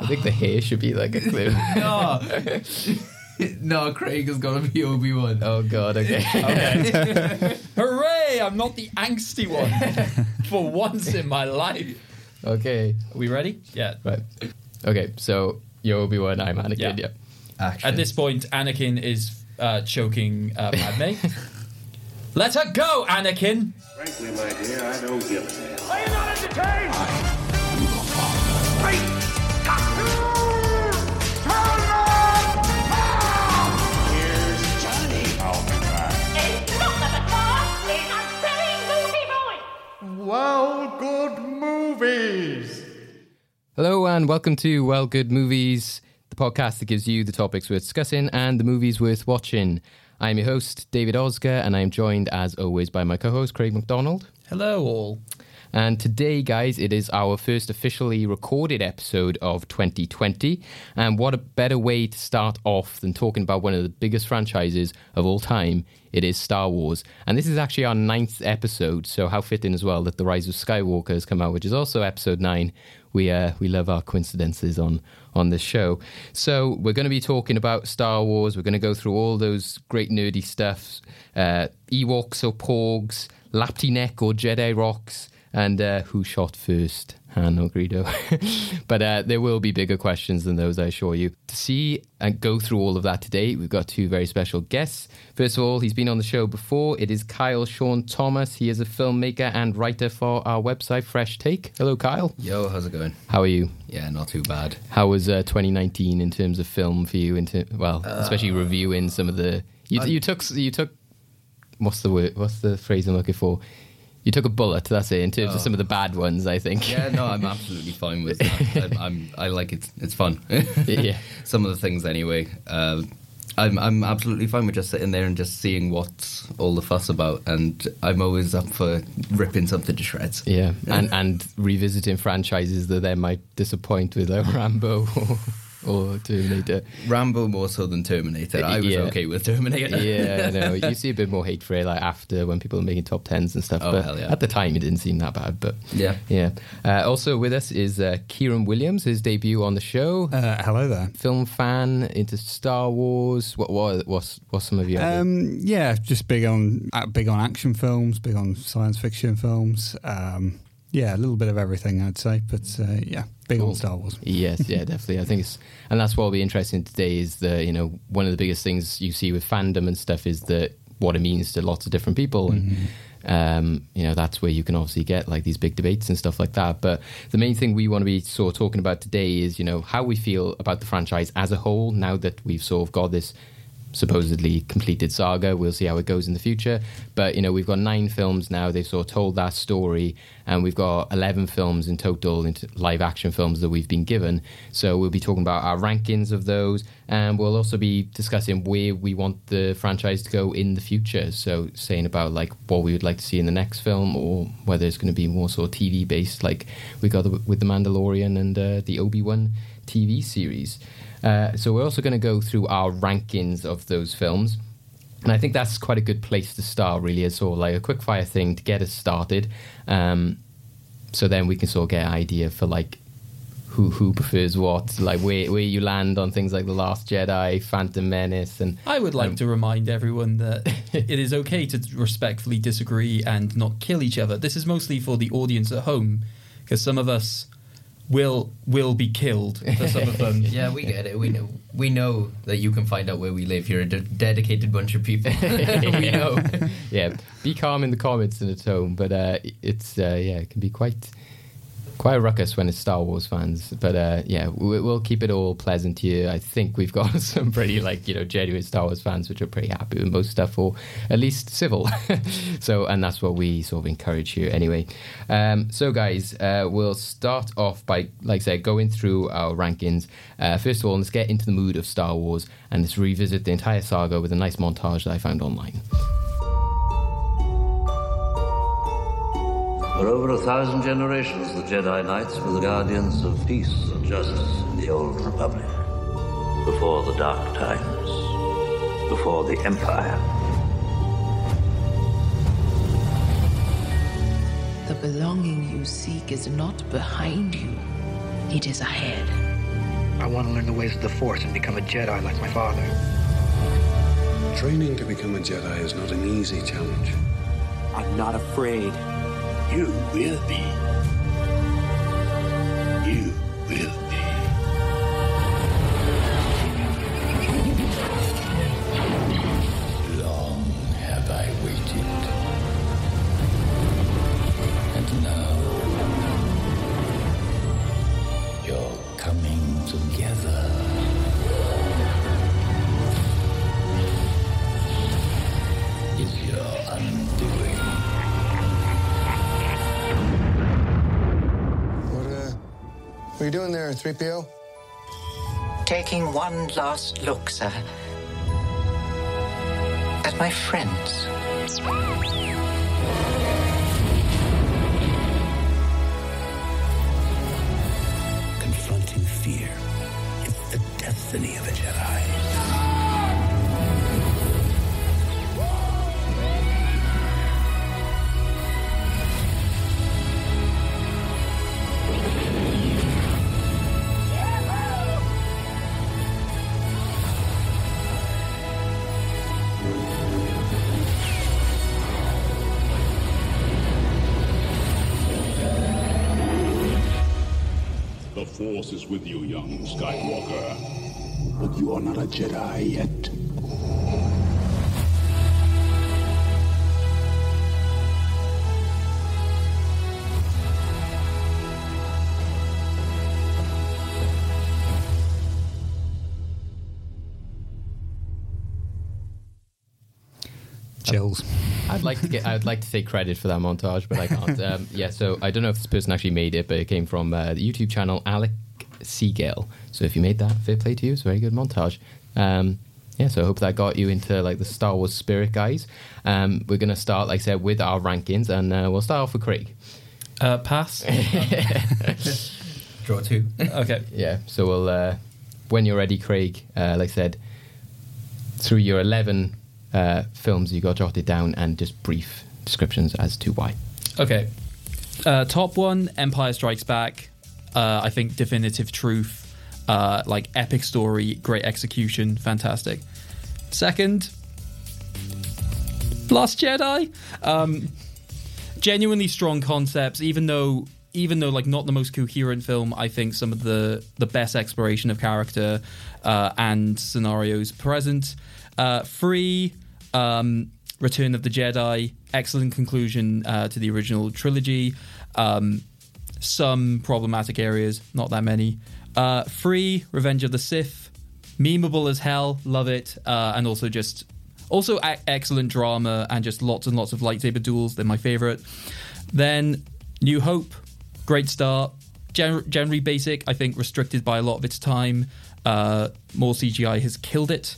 I think the hair should be like a clue. No. no, Craig has got to be Obi Wan. oh god, okay. Hooray! I'm not the angsty one for once in my life. okay. Are we ready? Yeah. Right. Okay, so you're Obi Wan, I'm Anakin, Yeah. yeah. Action. At this point, Anakin is uh, choking uh, Padme. Let her go, Anakin! Frankly, my dear, I don't give a damn. Are you not entertained? I am your father. Great Well, good movies. Hello and welcome to Well Good Movies, the podcast that gives you the topics worth discussing and the movies worth watching. I'm your host, David Oscar, and I'm joined as always by my co-host Craig McDonald. Hello, all. And today, guys, it is our first officially recorded episode of 2020. And what a better way to start off than talking about one of the biggest franchises of all time? It is Star Wars. And this is actually our ninth episode, so how fitting as well that The Rise of Skywalker has come out, which is also episode nine. We, uh, we love our coincidences on, on this show. So, we're going to be talking about Star Wars. We're going to go through all those great nerdy stuff uh, Ewoks or Porgs, Lapti Nek or Jedi Rocks and uh, who shot first, Han or Greedo. but uh, there will be bigger questions than those, I assure you. To see and go through all of that today, we've got two very special guests. First of all, he's been on the show before. It is Kyle Sean Thomas. He is a filmmaker and writer for our website, Fresh Take. Hello, Kyle. Yo, how's it going? How are you? Yeah, not too bad. How was uh, 2019 in terms of film for you? Into well, especially reviewing some of the you, you took you took what's the word? What's the phrase I'm looking for? You took a bullet. That's it. In terms of some of the bad ones, I think. Yeah, no, I'm absolutely fine with that. I'm, I'm I like it. It's fun. Yeah. Some of the things, anyway. Uh, I'm I'm absolutely fine with just sitting there and just seeing what's all the fuss about, and I'm always up for ripping something to shreds. Yeah, and and revisiting franchises that then might disappoint with like Rambo or, or Terminator. Rambo more so than Terminator. I was Yeah. okay with Terminator. Yeah, I know. You see a bit more hate for it like after when people are making top tens and stuff. Oh, but hell yeah. at the time, it didn't seem that bad. But Yeah. yeah. Uh, also with us is uh, Kieran Williams. His debut on the show. Uh, hello there. Film fan into Star Wars. What was what's what's some of your other- Um, yeah, just big on uh, big on action films, big on science fiction films. Um, yeah, a little bit of everything, I'd say. But uh, yeah, big Cool. on Star Wars. Yes, yeah, definitely. I think it's, and that's what will be interesting today is that, you know, one of the biggest things you see with fandom and stuff is that what it means to lots of different people. And, um, you know, that's where you can obviously get like these big debates and stuff like that. But the main thing we want to be sort of talking about today is, you know, how we feel about the franchise as a whole now that we've sort of got this supposedly completed saga. We'll see how it goes in the future. But you know, we've got nine films now. They've sort of told that story, and we've got eleven films in total, into live action films that we've been given. So we'll be talking about our rankings of those, and we'll also be discussing where we want the franchise to go in the future. So saying about like what we would like to see in the next film, or whether it's going to be more sort of TV based, like we got with the Mandalorian and uh, the Obi Wan TV series. Uh, so we're also going to go through our rankings of those films. And I think that's quite a good place to start, really, as sort of like a quick fire thing to get us started. Um, so then we can sort of get an idea for like who who prefers what, like where where you land on things like The Last Jedi, Phantom Menace, and I would like to remind everyone that it is okay to respectfully disagree and not kill each other. This is mostly for the audience at home, because some of us will will be killed for some of them. Yeah, we get it. We know. We know that you can find out where we live. You're a de- dedicated bunch of people. we know. yeah, be calm in the comments and at home. But uh, it's uh, yeah, it can be quite quite a ruckus when it's Star Wars fans. But uh, yeah, we, we'll keep it all pleasant here. I think we've got some pretty like you know genuine Star Wars fans, which are pretty happy with most stuff, or at least civil. so, and that's what we sort of encourage here anyway. Um, so, guys, uh, we'll start off by like I said, going through our rankings. Uh, first of all, let's get into the mood of Star Wars and let's revisit the entire saga with a nice montage that I found online. For over a thousand generations, the Jedi Knights were the guardians of peace and justice in the Old Republic. Before the Dark Times. Before the Empire. The belonging you seek is not behind you, it is ahead. I want to learn the ways of the Force and become a Jedi like my father. Training to become a Jedi is not an easy challenge. I'm not afraid. You will be. You will what are you doing there, 3PO? Taking one last look, sir. At my friends. Force is with you, young Skywalker. But you are not a Jedi yet. Chills. I'd like to get. I'd like to take credit for that montage, but I can't. Um, yeah, so I don't know if this person actually made it, but it came from uh, the YouTube channel Alec Seagill. So if you made that, fair play to you. It's a very good montage. Um, yeah, so I hope that got you into like the Star Wars spirit, guys. Um, we're gonna start, like I said, with our rankings, and uh, we'll start off with Craig. Uh, pass. Draw two. okay. Yeah, so we'll. Uh, when you're ready, Craig. Uh, like I said, through your eleven uh, films, you got jotted down, and just brief descriptions as to why. Okay. Uh, top one, Empire Strikes Back. Uh, I think definitive truth. Uh, like epic story, great execution, fantastic. Second, Last Jedi. Um, genuinely strong concepts, even though even though like not the most coherent film, I think some of the the best exploration of character uh, and scenarios present. Uh, free, um, Return of the Jedi, excellent conclusion uh, to the original trilogy. Um, some problematic areas, not that many. Uh, free, Revenge of the Sith, memeable as hell, love it, uh, and also just also a- excellent drama and just lots and lots of lightsaber duels. They're my favorite. Then New Hope, great start. Gen- generally basic, I think restricted by a lot of its time. Uh, more CGI has killed it.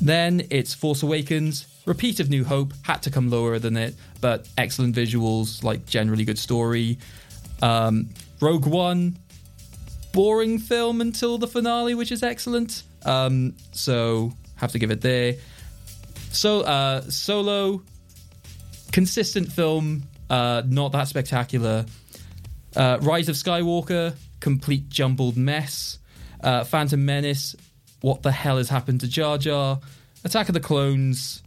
Then it's Force Awakens, repeat of New Hope, had to come lower than it, but excellent visuals, like generally good story. Um, Rogue One, boring film until the finale, which is excellent. Um, so have to give it there. So uh, Solo, consistent film, uh, not that spectacular. Uh, Rise of Skywalker, complete jumbled mess. Uh, Phantom Menace, what the hell has happened to Jar Jar? Attack of the Clones,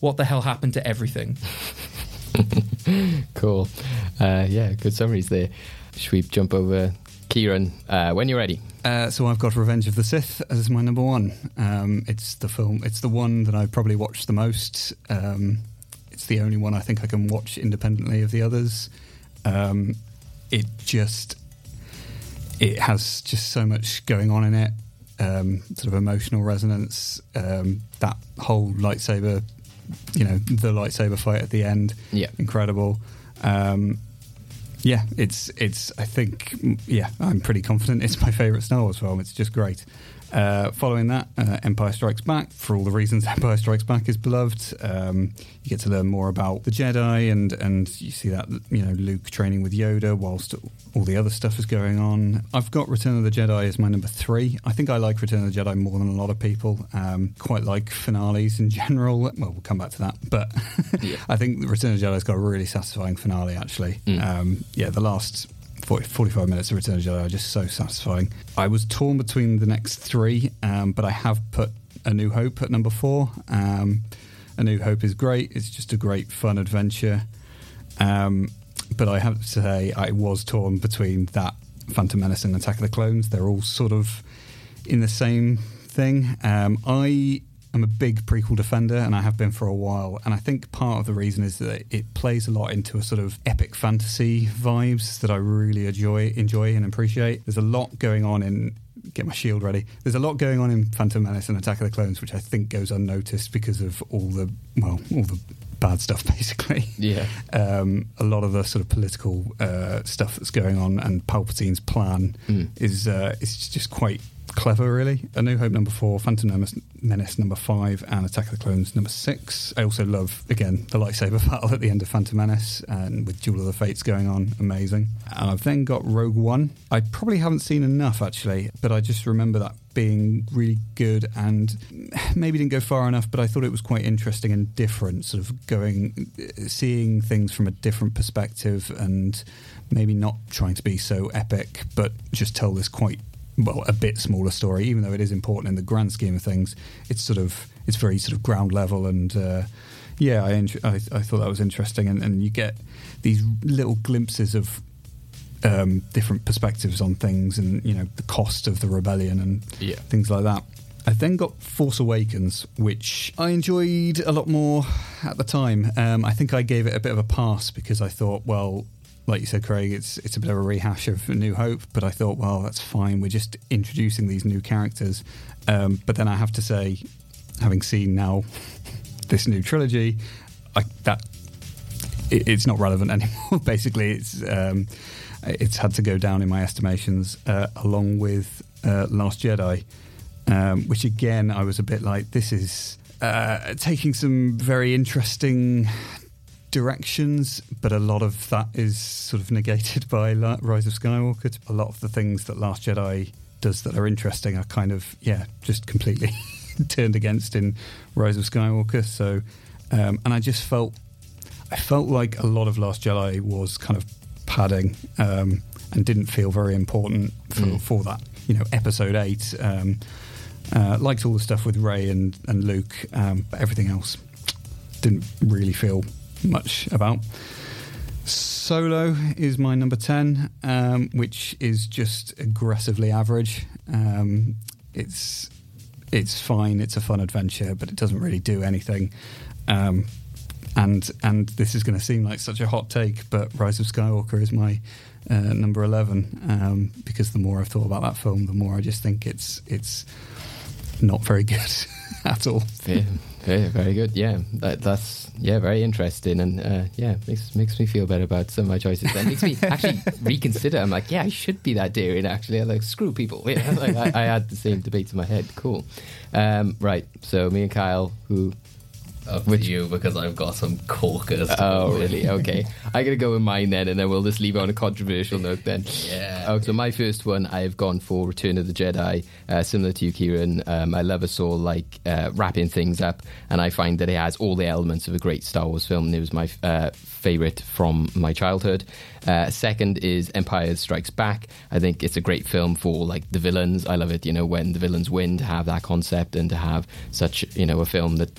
what the hell happened to everything? Cool. Uh, yeah, good summaries there. Should we jump over Kieran uh, when you're ready? Uh, so I've got Revenge of the Sith as my number one. Um, it's the film. It's the one that I've probably watched the most. Um, it's the only one I think I can watch independently of the others. Um, it just it has just so much going on in it. Um, sort of emotional resonance. Um, that whole lightsaber, you know, the lightsaber fight at the end. Yeah. incredible. Um, yeah, it's it's. I think yeah, I'm pretty confident it's my favourite Star Wars film. It's just great. Uh, following that, uh, Empire Strikes Back. For all the reasons Empire Strikes Back is beloved, um, you get to learn more about the Jedi, and and you see that you know Luke training with Yoda whilst all the other stuff is going on. I've got Return of the Jedi as my number three. I think I like Return of the Jedi more than a lot of people. Um, quite like finales in general. Well, we'll come back to that, but I think Return of the Jedi's got a really satisfying finale. Actually, um, yeah, the last 40, 45 minutes of Return of Jedi are just so satisfying. I was torn between the next three, um, but I have put A New Hope at number four. Um, a New Hope is great. It's just a great, fun adventure. Um, but I have to say, I was torn between that Phantom Menace and Attack of the Clones. They're all sort of in the same thing. Um, I am a big prequel defender, and I have been for a while. And I think part of the reason is that it plays a lot into a sort of epic fantasy vibes that I really enjoy, enjoy and appreciate. There's a lot going on in. Get my shield ready. There's a lot going on in Phantom Menace and Attack of the Clones, which I think goes unnoticed because of all the well, all the bad stuff, basically. Yeah. Um, a lot of the sort of political uh, stuff that's going on and Palpatine's plan Mm. is uh, is just quite clever, really. A New Hope number four, Phantom Menace, number five, and Attack of the Clones number six. I also love again the lightsaber battle at the end of Phantom Menace and with Duel of the Fates going on, amazing. And I've then got Rogue One. I probably haven't seen enough actually, but I just remember that being really good and maybe didn't go far enough, but I thought it was quite interesting and different, sort of going, seeing things from a different perspective and maybe not trying to be so epic, but just tell this quite, well, a bit smaller story, even though it is important in the grand scheme of things. It's sort of, it's very sort of ground level and, uh, yeah, I, int- I, I thought that was interesting, and, and you get these little glimpses of um, different perspectives on things, and you know the cost of the rebellion and Yeah. things like that. I then got Force Awakens, which I enjoyed a lot more at the time. Um, I think I gave it a bit of a pass because I thought, well, like you said, Craig, it's it's a bit of a rehash of New Hope. But I thought, well, that's fine. We're just introducing these new characters. Um, but then I have to say, having seen now this new trilogy, I, that it, it's not relevant anymore. Basically, it's um, it's had to go down in my estimations, uh, along with uh, Last Jedi, um, which again I was a bit like, this is uh, taking some very interesting directions, but a lot of that is sort of negated by La- Rise of Skywalker. A lot of the things that Last Jedi does that are interesting are kind of yeah, just completely turned against in Rise of Skywalker. So, um, and I just felt I felt like a lot of Last Jedi was kind of padding um, and didn't feel very important for, Mm. for that. You know, Episode Eight. Um, uh, liked all the stuff with Rey and and Luke, um, but everything else didn't really feel much about. Solo is my number 10, um, which is just aggressively average. Um, it's it's fine, it's a fun adventure, but it doesn't really do anything. Um, and and this is going to seem like such a hot take, but Rise of Skywalker is my uh, number 11 um, because the more I've thought about that film, the more I just think it's it's not very good at all. Very, very good. Yeah, that, that's yeah, very interesting, and uh, yeah, makes makes me feel better about some of my choices. That makes me actually reconsider. I'm like, yeah, I should be that daring. Actually, I'm like, screw people. Yeah, like, I, I had the same debates in my head. Cool. Um, right. So me and Kyle, who Up to you because I've got some corkers. Oh, go really? Okay. I'm going to go with mine then, and then we'll just leave it on a controversial note then. Yeah. Oh, so my first one, I've gone for Return of the Jedi, uh, similar to you, Kieran. Um, I love us all like uh, wrapping things up, and I find that it has all the elements of a great Star Wars film. and It was my uh, favorite from my childhood. Uh, second is Empire Strikes Back. I think it's a great film for like the villains. I love it, you know, when the villains win to have that concept and to have such, you know, a film that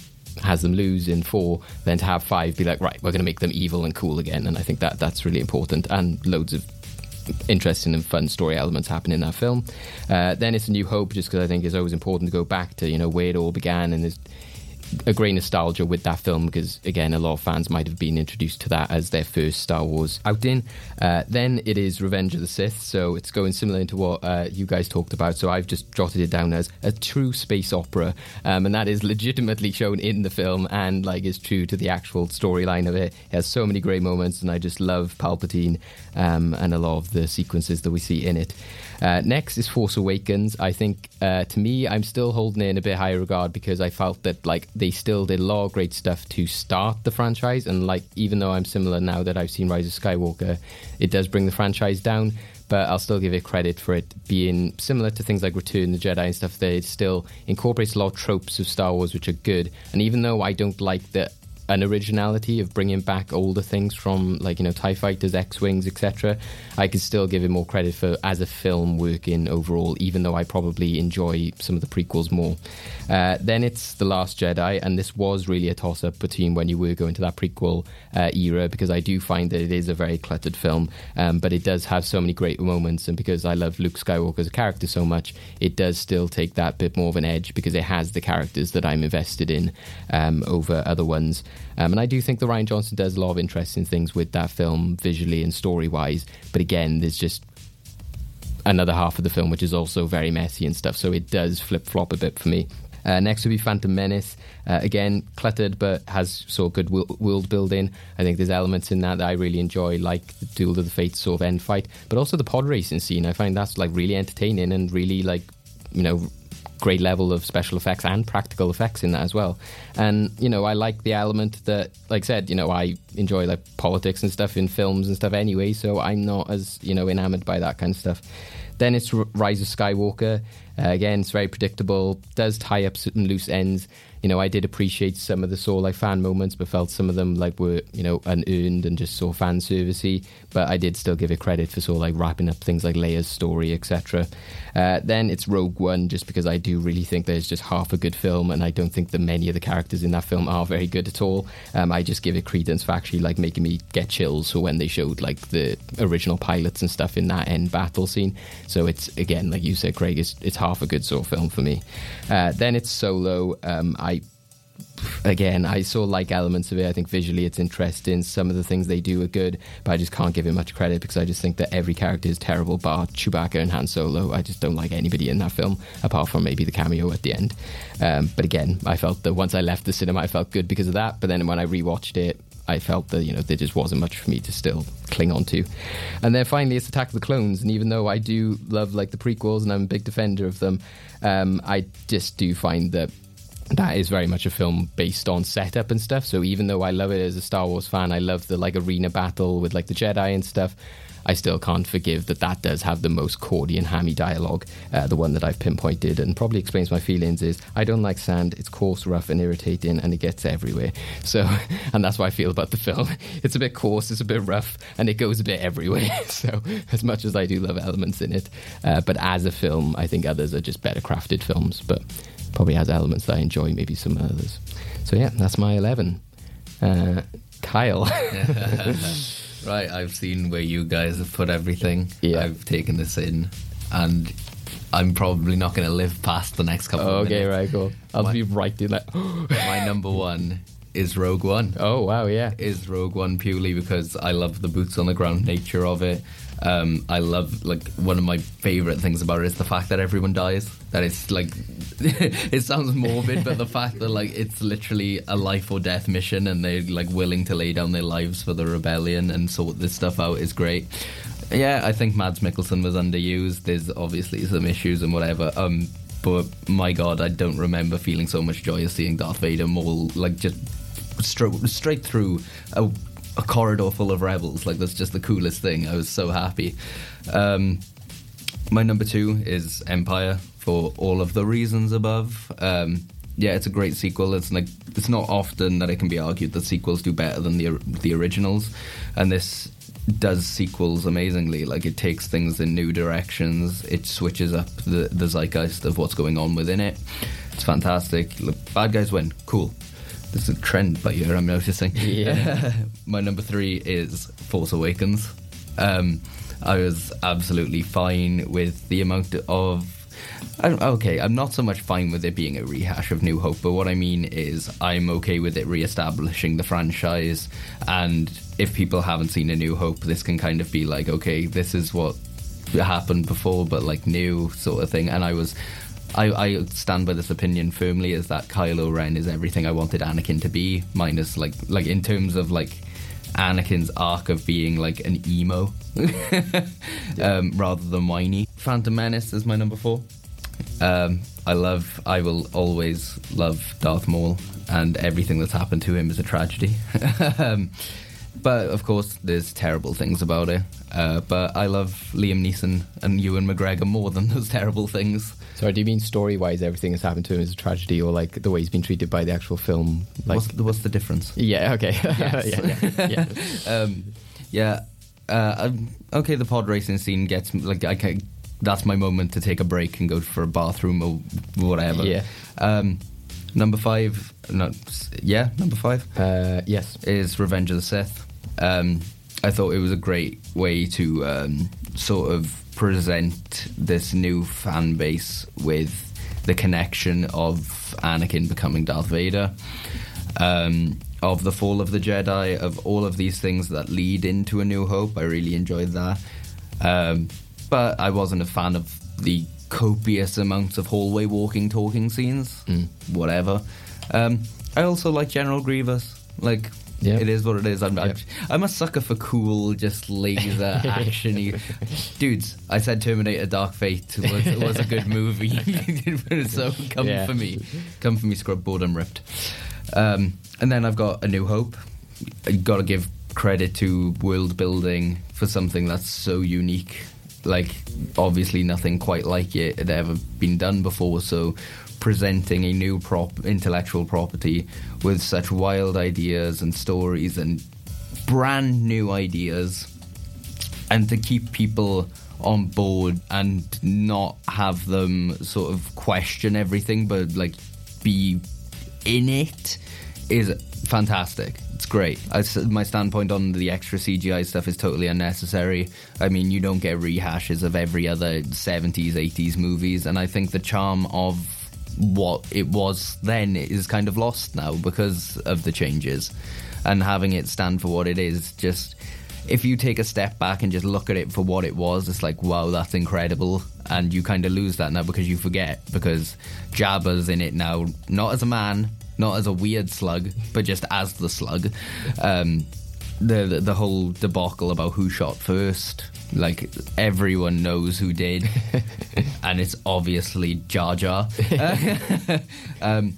has them lose in four, then to have five be like, right, we're going to make them evil and cool again. And I think that that's really important and loads of interesting and fun story elements happen in that film. Uh, then it's a new hope, just because I think it's always important to go back to you know where it all began, and there's a great nostalgia with that film because again, a lot of fans might have been introduced to that as their first Star Wars outing. Uh, then it is Revenge of the Sith, so it's going similar into what uh, you guys talked about. So I've just jotted it down as a true space opera, um, and that is legitimately shown in the film and like is true to the actual storyline of it. It has so many great moments, and I just love Palpatine um, and a lot of the sequences that we see in it. Uh, next is Force Awakens. I think uh, to me, I'm still holding it in a bit higher regard because I felt that like they still did a lot of great stuff to start the franchise, and like even though I'm similar now that I've seen Rise of Skywalker, it does bring the franchise down. But I'll still give it credit for it being similar to things like Return the Jedi and stuff. That it still incorporates a lot of tropes of Star Wars, which are good. And even though I don't like the unoriginality of bringing back older things from like you know Tie Fighters, X Wings, etc. I could still give him more credit for as a film working overall, even though I probably enjoy some of the prequels more. Uh, then it's The Last Jedi, and this was really a toss up between when you were going to that prequel uh, era because I do find that it is a very cluttered film, um, but it does have so many great moments, and because I love Luke Skywalker as a character so much, it does still take that bit more of an edge because it has the characters that I'm invested in um, over other ones. Um, and I do think that Rian Johnson does a lot of interesting things with that film visually and story wise, but again, there's just another half of the film which is also very messy and stuff, so it does flip flop a bit for me. Uh, next would be Phantom Menace. Uh, again, cluttered, but has sort of good wo- world building. I think there's elements in that that I really enjoy, like the Duel of the Fates sort of end fight, but also the pod racing scene. I find that's like really entertaining and really like, you know, great level of special effects and practical effects in that as well. And you know, I like the element that, like I said, you know, I enjoy like politics and stuff in films and stuff anyway. So I'm not as you know enamored by that kind of stuff. Then it's Rise of Skywalker. Uh, again, it's very predictable. Does tie up certain loose ends. You know, I did appreciate some of the Saw like fan moments, but felt some of them like were you know unearned and just of fan servicey. But I did still give it credit for of like wrapping up things like Leia's story, etc. Uh, then it's Rogue One, just because I do really think there's just half a good film, and I don't think that many of the characters in that film are very good at all. Um, I just give it credence for actually like making me get chills for when they showed like the original pilots and stuff in that end battle scene. So it's again, like you said, Craig, it's, it's half a good of film for me. Uh, then it's Solo. Um, I again, I saw like elements of it. I think visually it's interesting. Some of the things they do are good, but I just can't give it much credit because I just think that every character is terrible, bar Chewbacca and Han Solo. I just don't like anybody in that film, apart from maybe the cameo at the end. Um, but again, I felt that once I left the cinema, I felt good because of that. But then when I rewatched it, I felt that you know there just wasn't much for me to still cling on to. And then finally, it's Attack of the Clones. And even though I do love like the prequels and I'm a big defender of them, um, I just do find that that is very much a film based on setup and stuff. So even though I love it as a Star Wars fan, I love the like arena battle with like the Jedi and stuff. I still can't forgive that that does have the most cordy and hammy dialogue. Uh, the one that I've pinpointed and probably explains my feelings is I don't like sand. It's coarse, rough, and irritating, and it gets everywhere. So, and that's what I feel about the film. It's a bit coarse, it's a bit rough, and it goes a bit everywhere. So, as much as I do love elements in it, uh, but as a film, I think others are just better crafted films. But probably has elements that I enjoy, maybe some others. So yeah, that's my eleven. Uh, Kyle. right, I've seen where you guys have put everything. Yeah. I've taken this in, and I'm probably not going to live past the next couple of okay, right, cool. I'll My- be right in that. My number one is Rogue One. oh wow, yeah. Is Rogue One purely because I love the boots on the ground nature of it. Um, I love like one of my favorite things about it is the fact that everyone dies. That it's like it sounds morbid, but the fact that like it's literally a life or death mission, and they're like willing to lay down their lives for the rebellion and sort this stuff out is great. Yeah, I think Mads Mikkelsen was underused. There's obviously some issues and whatever. Um, but my god, I don't remember feeling so much joy as seeing Darth Vader maul like just stro- straight through a, a corridor full of rebels. Like that's just the coolest thing. I was so happy. Um, my number two is Empire for all of the reasons above. Um, yeah, it's a great sequel. It's like it's not often that it can be argued that sequels do better than the the originals, and this does sequels amazingly. Like it takes things in new directions. It switches up the the zeitgeist of what's going on within it. It's fantastic. Look, bad guys win. Cool. There's a trend by year I'm noticing. Yeah. My number three is Force Awakens. Um, I was absolutely fine with the amount of. Okay, I'm not so much fine with it being a rehash of New Hope, but what I mean is I'm okay with it re-establishing the franchise. And if people haven't seen A New Hope, this can kind of be like, okay, this is what happened before, but like new sort of thing. And I was I, I stand by this opinion firmly is that Kylo Ren is everything I wanted Anakin to be, minus like like in terms of like Anakin's arc of being like an emo um, rather than whiny. Phantom Menace is my number four. Um, I love, I will always love Darth Maul, and everything that's happened to him is a tragedy. um, but of course, there's terrible things about it. Uh, but I love Liam Neeson and Ewan McGregor more than those terrible things. Sorry, do you mean story wise everything that's happened to him is a tragedy or like the way he's been treated by the actual film? Like, what's, the, what's the difference? Yeah, okay. Yes. yeah, yeah, yeah. um, yeah. Uh, um, okay, the pod racing scene gets like I can, that's my moment to take a break and go for a bathroom or whatever. Yeah. Um, number five, no, yeah, number five. Uh, yes, is Revenge of the Sith. Um, I thought it was a great way to um, sort of present this new fan base with the connection of Anakin becoming Darth Vader, um, of the fall of the Jedi, of all of these things that lead into A New Hope. I really enjoyed that. Um, but I wasn't a fan of the copious amounts of hallway walking, talking scenes. Whatever. Um, I also like General Grievous. Like, Yeah. it is what it is. I'm, I'm, Yeah. I'm a sucker for cool, just laser actiony dudes. I said Terminator: Dark Fate was, was a good movie, so come Yeah. for me, come for me, scrub boredom ripped. Um, and then I've got A New Hope. I got to give credit to world building for something that's so unique. Like, obviously, nothing quite like it had ever been done before. So, presenting a new prop intellectual property with such wild ideas and stories and brand new ideas and to keep people on board and not have them sort of question everything but like be in it is fantastic. It's great. I my standpoint on the extra cgi stuff is totally unnecessary. I mean you don't get rehashes of every other 70s 80s movies and i think the charm of what it was then is kind of lost now because of the changes and having it stand for what it is. Just if you take a step back and just look at it for what it was it's like wow that's incredible. And you kind of lose that now because you forget because Jabba's in it now not as a man not as a weird slug but just as the slug. Um, the, the the whole debacle about who shot first like everyone knows who did. And it's obviously Jar Jar. Um,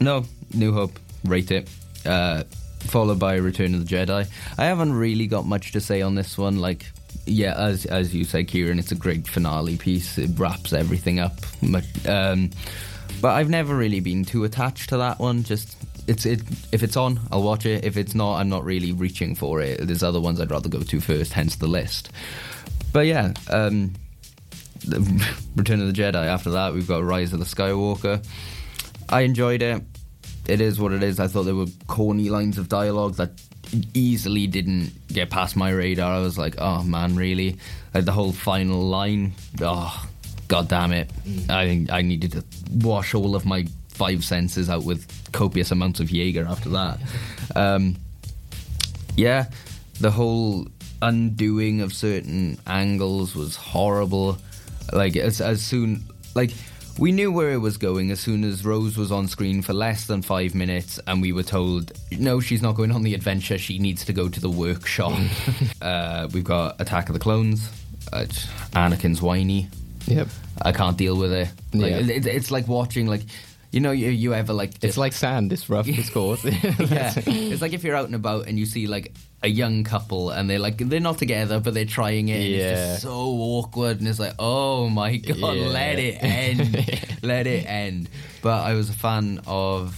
no New Hope rate it. Uh, followed by Return of the Jedi. I haven't really got much to say on this one. Like yeah as as you say Kieran it's a great finale piece. It wraps everything up. Much, um, but I've never really been too attached to that one. Just it's it if it's on I'll watch it. If it's not I'm not really reaching for it. There's other ones I'd rather go to first hence the list. But yeah um, Return of the Jedi. After that we've got Rise of the Skywalker. I enjoyed it. It is what it is. I thought there were corny lines of dialogue that easily didn't get past my radar. I was like oh man really? Like the whole final line oh god damn it I I needed to wash all of my five senses out with copious amounts of Jaeger after that um, yeah, the whole undoing of certain angles was horrible. Like as as soon like we knew where it was going as soon as Rose was on screen for less than five minutes, and we were told no, she's not going on the adventure. She needs to go to the workshop. uh, we've got Attack of the Clones. Uh, Anakin's whiny. Yep. I can't deal with it. Like, Yeah. it, it's like watching like. You know, you, you ever like It's like sand. It's rough. It's coarse. yeah, it's like if you're out and about and you see like a young couple and they're like they're not together but they're trying it. And it's Yeah. just so awkward and it's like, oh my god, Yeah. let it end, let it end. But I was a fan of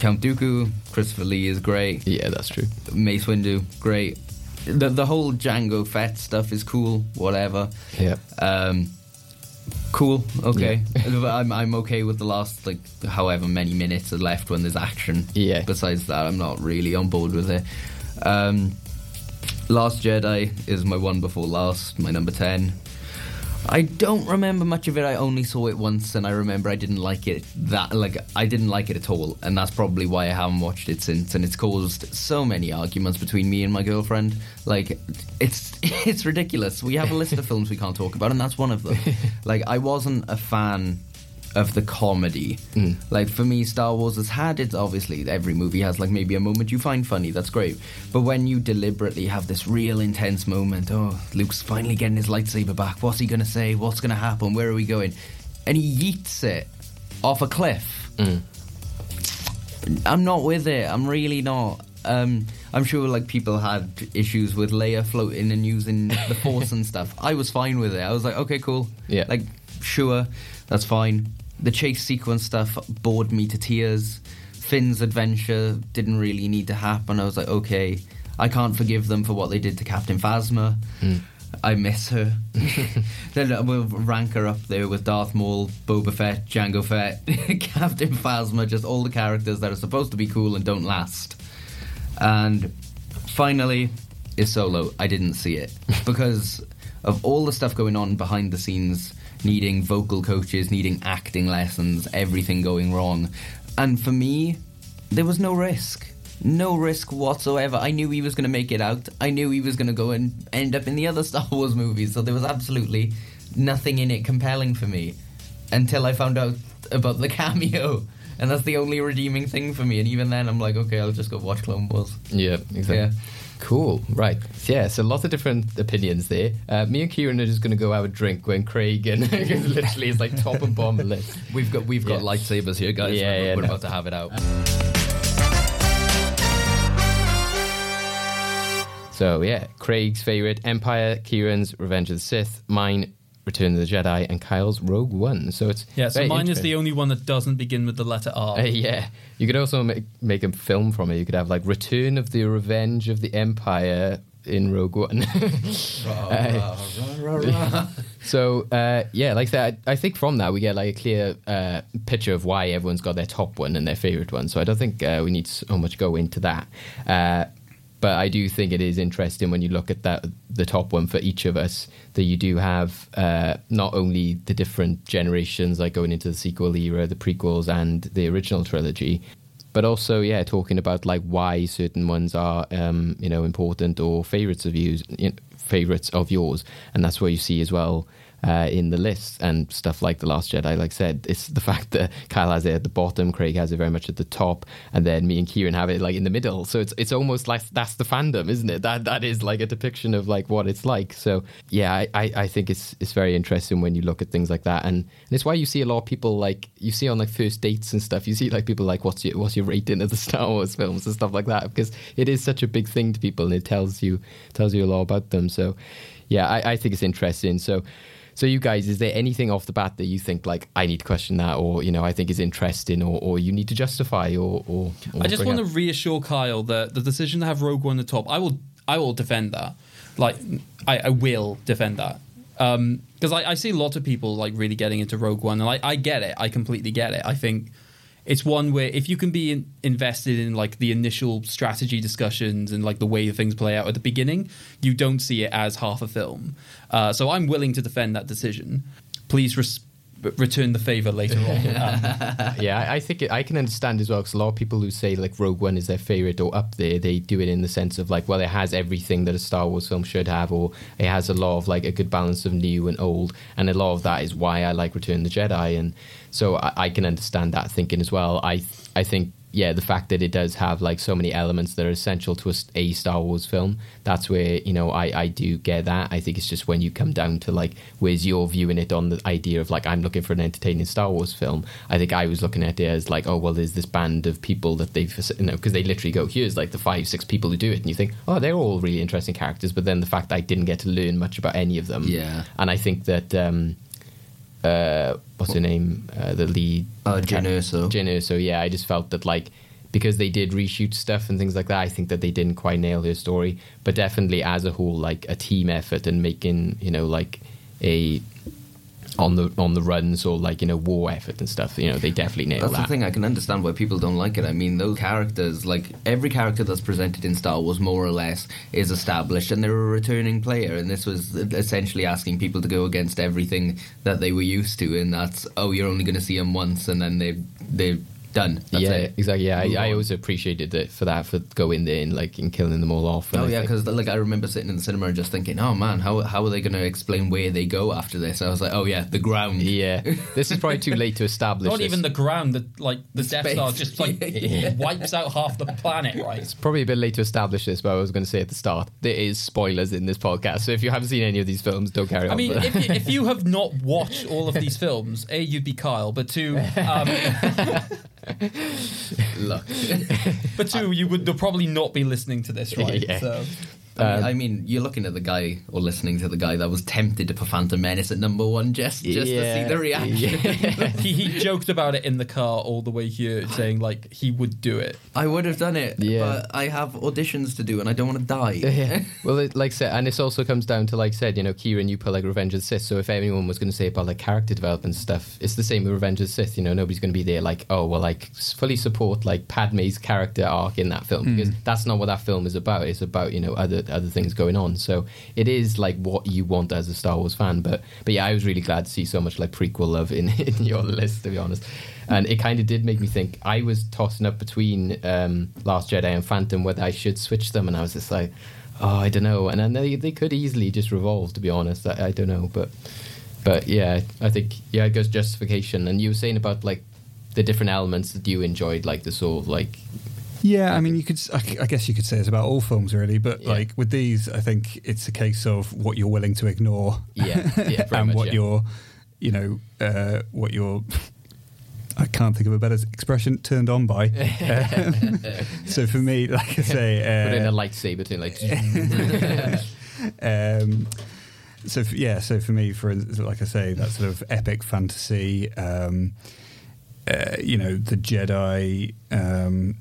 Count Dooku. Christopher Lee is great. Yeah, that's true. Mace Windu, great. The the whole Jango Fett stuff is cool. Whatever. Yeah. Um, cool. Okay. I'm I'm okay with the last like however many minutes are left when there's action. Yeah. Besides that, I'm not really on board with it. Um, last Jedi is my one before last, my number ten. I don't remember much of it. I only saw it once, and I remember I didn't like it. That like I didn't like it at all, and that's probably why I haven't watched it since. And it's caused so many arguments between me and my girlfriend. Like it's it's ridiculous. We have a list of films we can't talk about, and that's one of them. like I wasn't a fan of the comedy. Like for me, Star Wars has had its obviously every movie has like maybe a moment you find funny. That's great, but when you deliberately have this real intense moment, oh, Luke's finally getting his lightsaber back. What's he gonna say? What's gonna happen? Where are we going? And he yeets it off a cliff. I'm not with it. I'm really not. Um, I'm sure like people had issues with Leia floating and using the Force and stuff. I was fine with it. I was like, okay, cool. Yeah. Like, sure, that's fine. The chase sequence stuff bored me to tears. Finn's adventure didn't really need to happen. I was like, okay, I can't forgive them for what they did to Captain Phasma. Hmm. I miss her. then we'll rank her up there with Darth Maul, Boba Fett, Jango Fett, Captain Phasma, just all the characters that are supposed to be cool and don't last. And finally, is Solo. I didn't see it because of all the stuff going on behind the scenes, needing vocal coaches, needing acting lessons, everything going wrong. And for me, there was no risk. No risk whatsoever. I knew he was going to make it out. I knew he was going to go and end up in the other Star Wars movies. So there was absolutely nothing in it compelling for me until I found out about the cameo. And that's the only redeeming thing for me. And even then, I'm like, okay, I'll just go watch Clone Wars. Yeah, exactly. Yeah. Cool. Right. Yeah. So lots of different opinions there. Uh, me and Kieran are just going to go have a drink when Craig and literally it's like top and bottom list. We've got we've got Yeah. lightsabers here, guys. Yeah, we're yeah, we're no. about to have it out. So yeah, Craig's favorite Empire, Kieran's Revenge of the Sith, mine Return of the Jedi, and Kyle's Rogue One. So it's Yeah, so mine is the only one that doesn't begin with the letter R. Uh, yeah, you could also make, make a film from it. You could have like Return of the Revenge of the Empire in Rogue One. Uh, so uh, yeah, like that. I think from that we get like a clear uh, picture of why everyone's got their top one and their favorite one. So I don't think uh, we need so much go into that. But I do think it is interesting when you look at that the top one for each of us that you do have uh, not only the different generations like going into the sequel era, the prequels, and the original trilogy, but also yeah talking about like why certain ones are um, you know important or favorites of you favorites of yours, and that's where you see as well. Uh, in the list and stuff like the Last Jedi, like I said, it's the fact that Kyle has it at the bottom, Craig has it very much at the top, and then me and Kieran have it like in the middle. So it's it's almost like that's the fandom, isn't it? That that is like a depiction of like what it's like. So yeah, I, I, I think it's it's very interesting when you look at things like that, and, and it's why you see a lot of people like you see on like first dates and stuff. You see like people like what's your what's your rating of the Star Wars films and stuff like that because it is such a big thing to people and it tells you tells you a lot about them. So yeah, I, I think it's interesting. So. So, you guys, is there anything off the bat that you think like I need to question that, or you know, I think is interesting, or, or you need to justify, or, or, or I just want to reassure Kyle that the decision to have Rogue One at the top, I will, I will defend that. Like, I, I will defend that um, because I, I see a lot of people like really getting into Rogue One, and I, I get it. I completely get it. I think it's one where if you can be in, invested in like the initial strategy discussions and like the way things play out at the beginning, you don't see it as half a film. Uh, so I'm willing to defend that decision. Please res- return the favor later on. Um, yeah, I, I think it, I can understand as well because a lot of people who say like Rogue One is their favorite or up there, they do it in the sense of like, well, it has everything that a Star Wars film should have, or it has a lot of like a good balance of new and old, and a lot of that is why I like Return of the Jedi, and so I, I can understand that thinking as well. I I think yeah, the fact that it does have like so many elements that are essential to a Star Wars film, that's where you know I, I do get that. I think it's just when you come down to like where's your viewing it on the idea of like I'm looking for an entertaining Star Wars film. I think I was looking at it as like oh well, there's this band of people that they've you know because they literally go here's like the five six people who do it, and you think oh they're all really interesting characters, but then the fact that I didn't get to learn much about any of them, Yeah. and I think that. um uh, what's her name? Uh, the lead. Uh, Jyn Erso. Jyn Erso, yeah. I just felt that like because they did reshoot stuff and things like that, I think that they didn't quite nail her story. But definitely as a whole, like a team effort and making you know like a on the on the runs or like you know war effort and stuff. You know they definitely nailed That's that. the thing. I can understand why people don't like it. I mean, those characters, like every character that's presented in Star Wars, more or less, is established, and they're a returning player. And this was essentially asking people to go against everything that they were used to, and that's oh, you're only going to see them once, and then they they're done. That's yeah, it. exactly. Yeah, I, I always appreciated it for that for going there and like and killing them all off. Oh I yeah, because like I remember sitting in the cinema and just thinking, oh man, how how are they going to explain where they go after this? I was like, oh yeah, the ground. yeah, this is probably too late to establish. Not this. even the ground, the, like the Death Space. Star just like wipes out half the planet, right? It's probably a bit late to establish this, but I was going to say at the start there is spoilers in this podcast. So if you haven't seen any of these films, don't carry I on. I mean, but- if, you- if you have not watched all of these films, a you'd be Kyle, but two, um, Look. But two, you would they'll probably not be listening to this, right? Yeah. So I mean, Um, I mean, you're looking at the guy or listening to the guy that was tempted to put Phantom Menace at number one just just to see the reaction. he, he joked about it in the car all the way here, saying like he would do it. I would have done it, Yeah. but I have auditions to do and I don't want to die. Yeah. Well, it, like I said, and this also comes down to, like I said, you know, Kieran, you put like Revenge of the Sith. So if anyone was going to say about like character development stuff, it's the same with Revenge of the Sith. You know, nobody's going to be there like, oh, well, like s- fully support like Padme's character arc in that film because that's not what that film is about. It's about you know other other things going on. So it is like what you want as a Star Wars fan. But but yeah, I was really glad to see so much like prequel love in in your list, to be honest. And it kind of did make me think. I was tossing up between um, Last Jedi and Phantom whether I should switch them, and I was just like, oh, I don't know. And then they they could easily just revolve. To be honest, I, I don't know, but but yeah, I think yeah, it goes justification. And you were saying about like the different elements that you enjoyed, like the sort of like Yeah, I mean, you could. I guess you could say it's about all films, really. But Yeah. like with these, I think it's a case of what you're willing to ignore. Yeah, yeah, and much, what yeah. you're, you know, uh, what you're. I can't think of a better expression. Turned on by. Um, so for me, like I say, uh, put in a lightsaber thing, like um, so f yeah, so for me, for like I say, that sort of epic fantasy, um, uh, you know, the Jedi, um,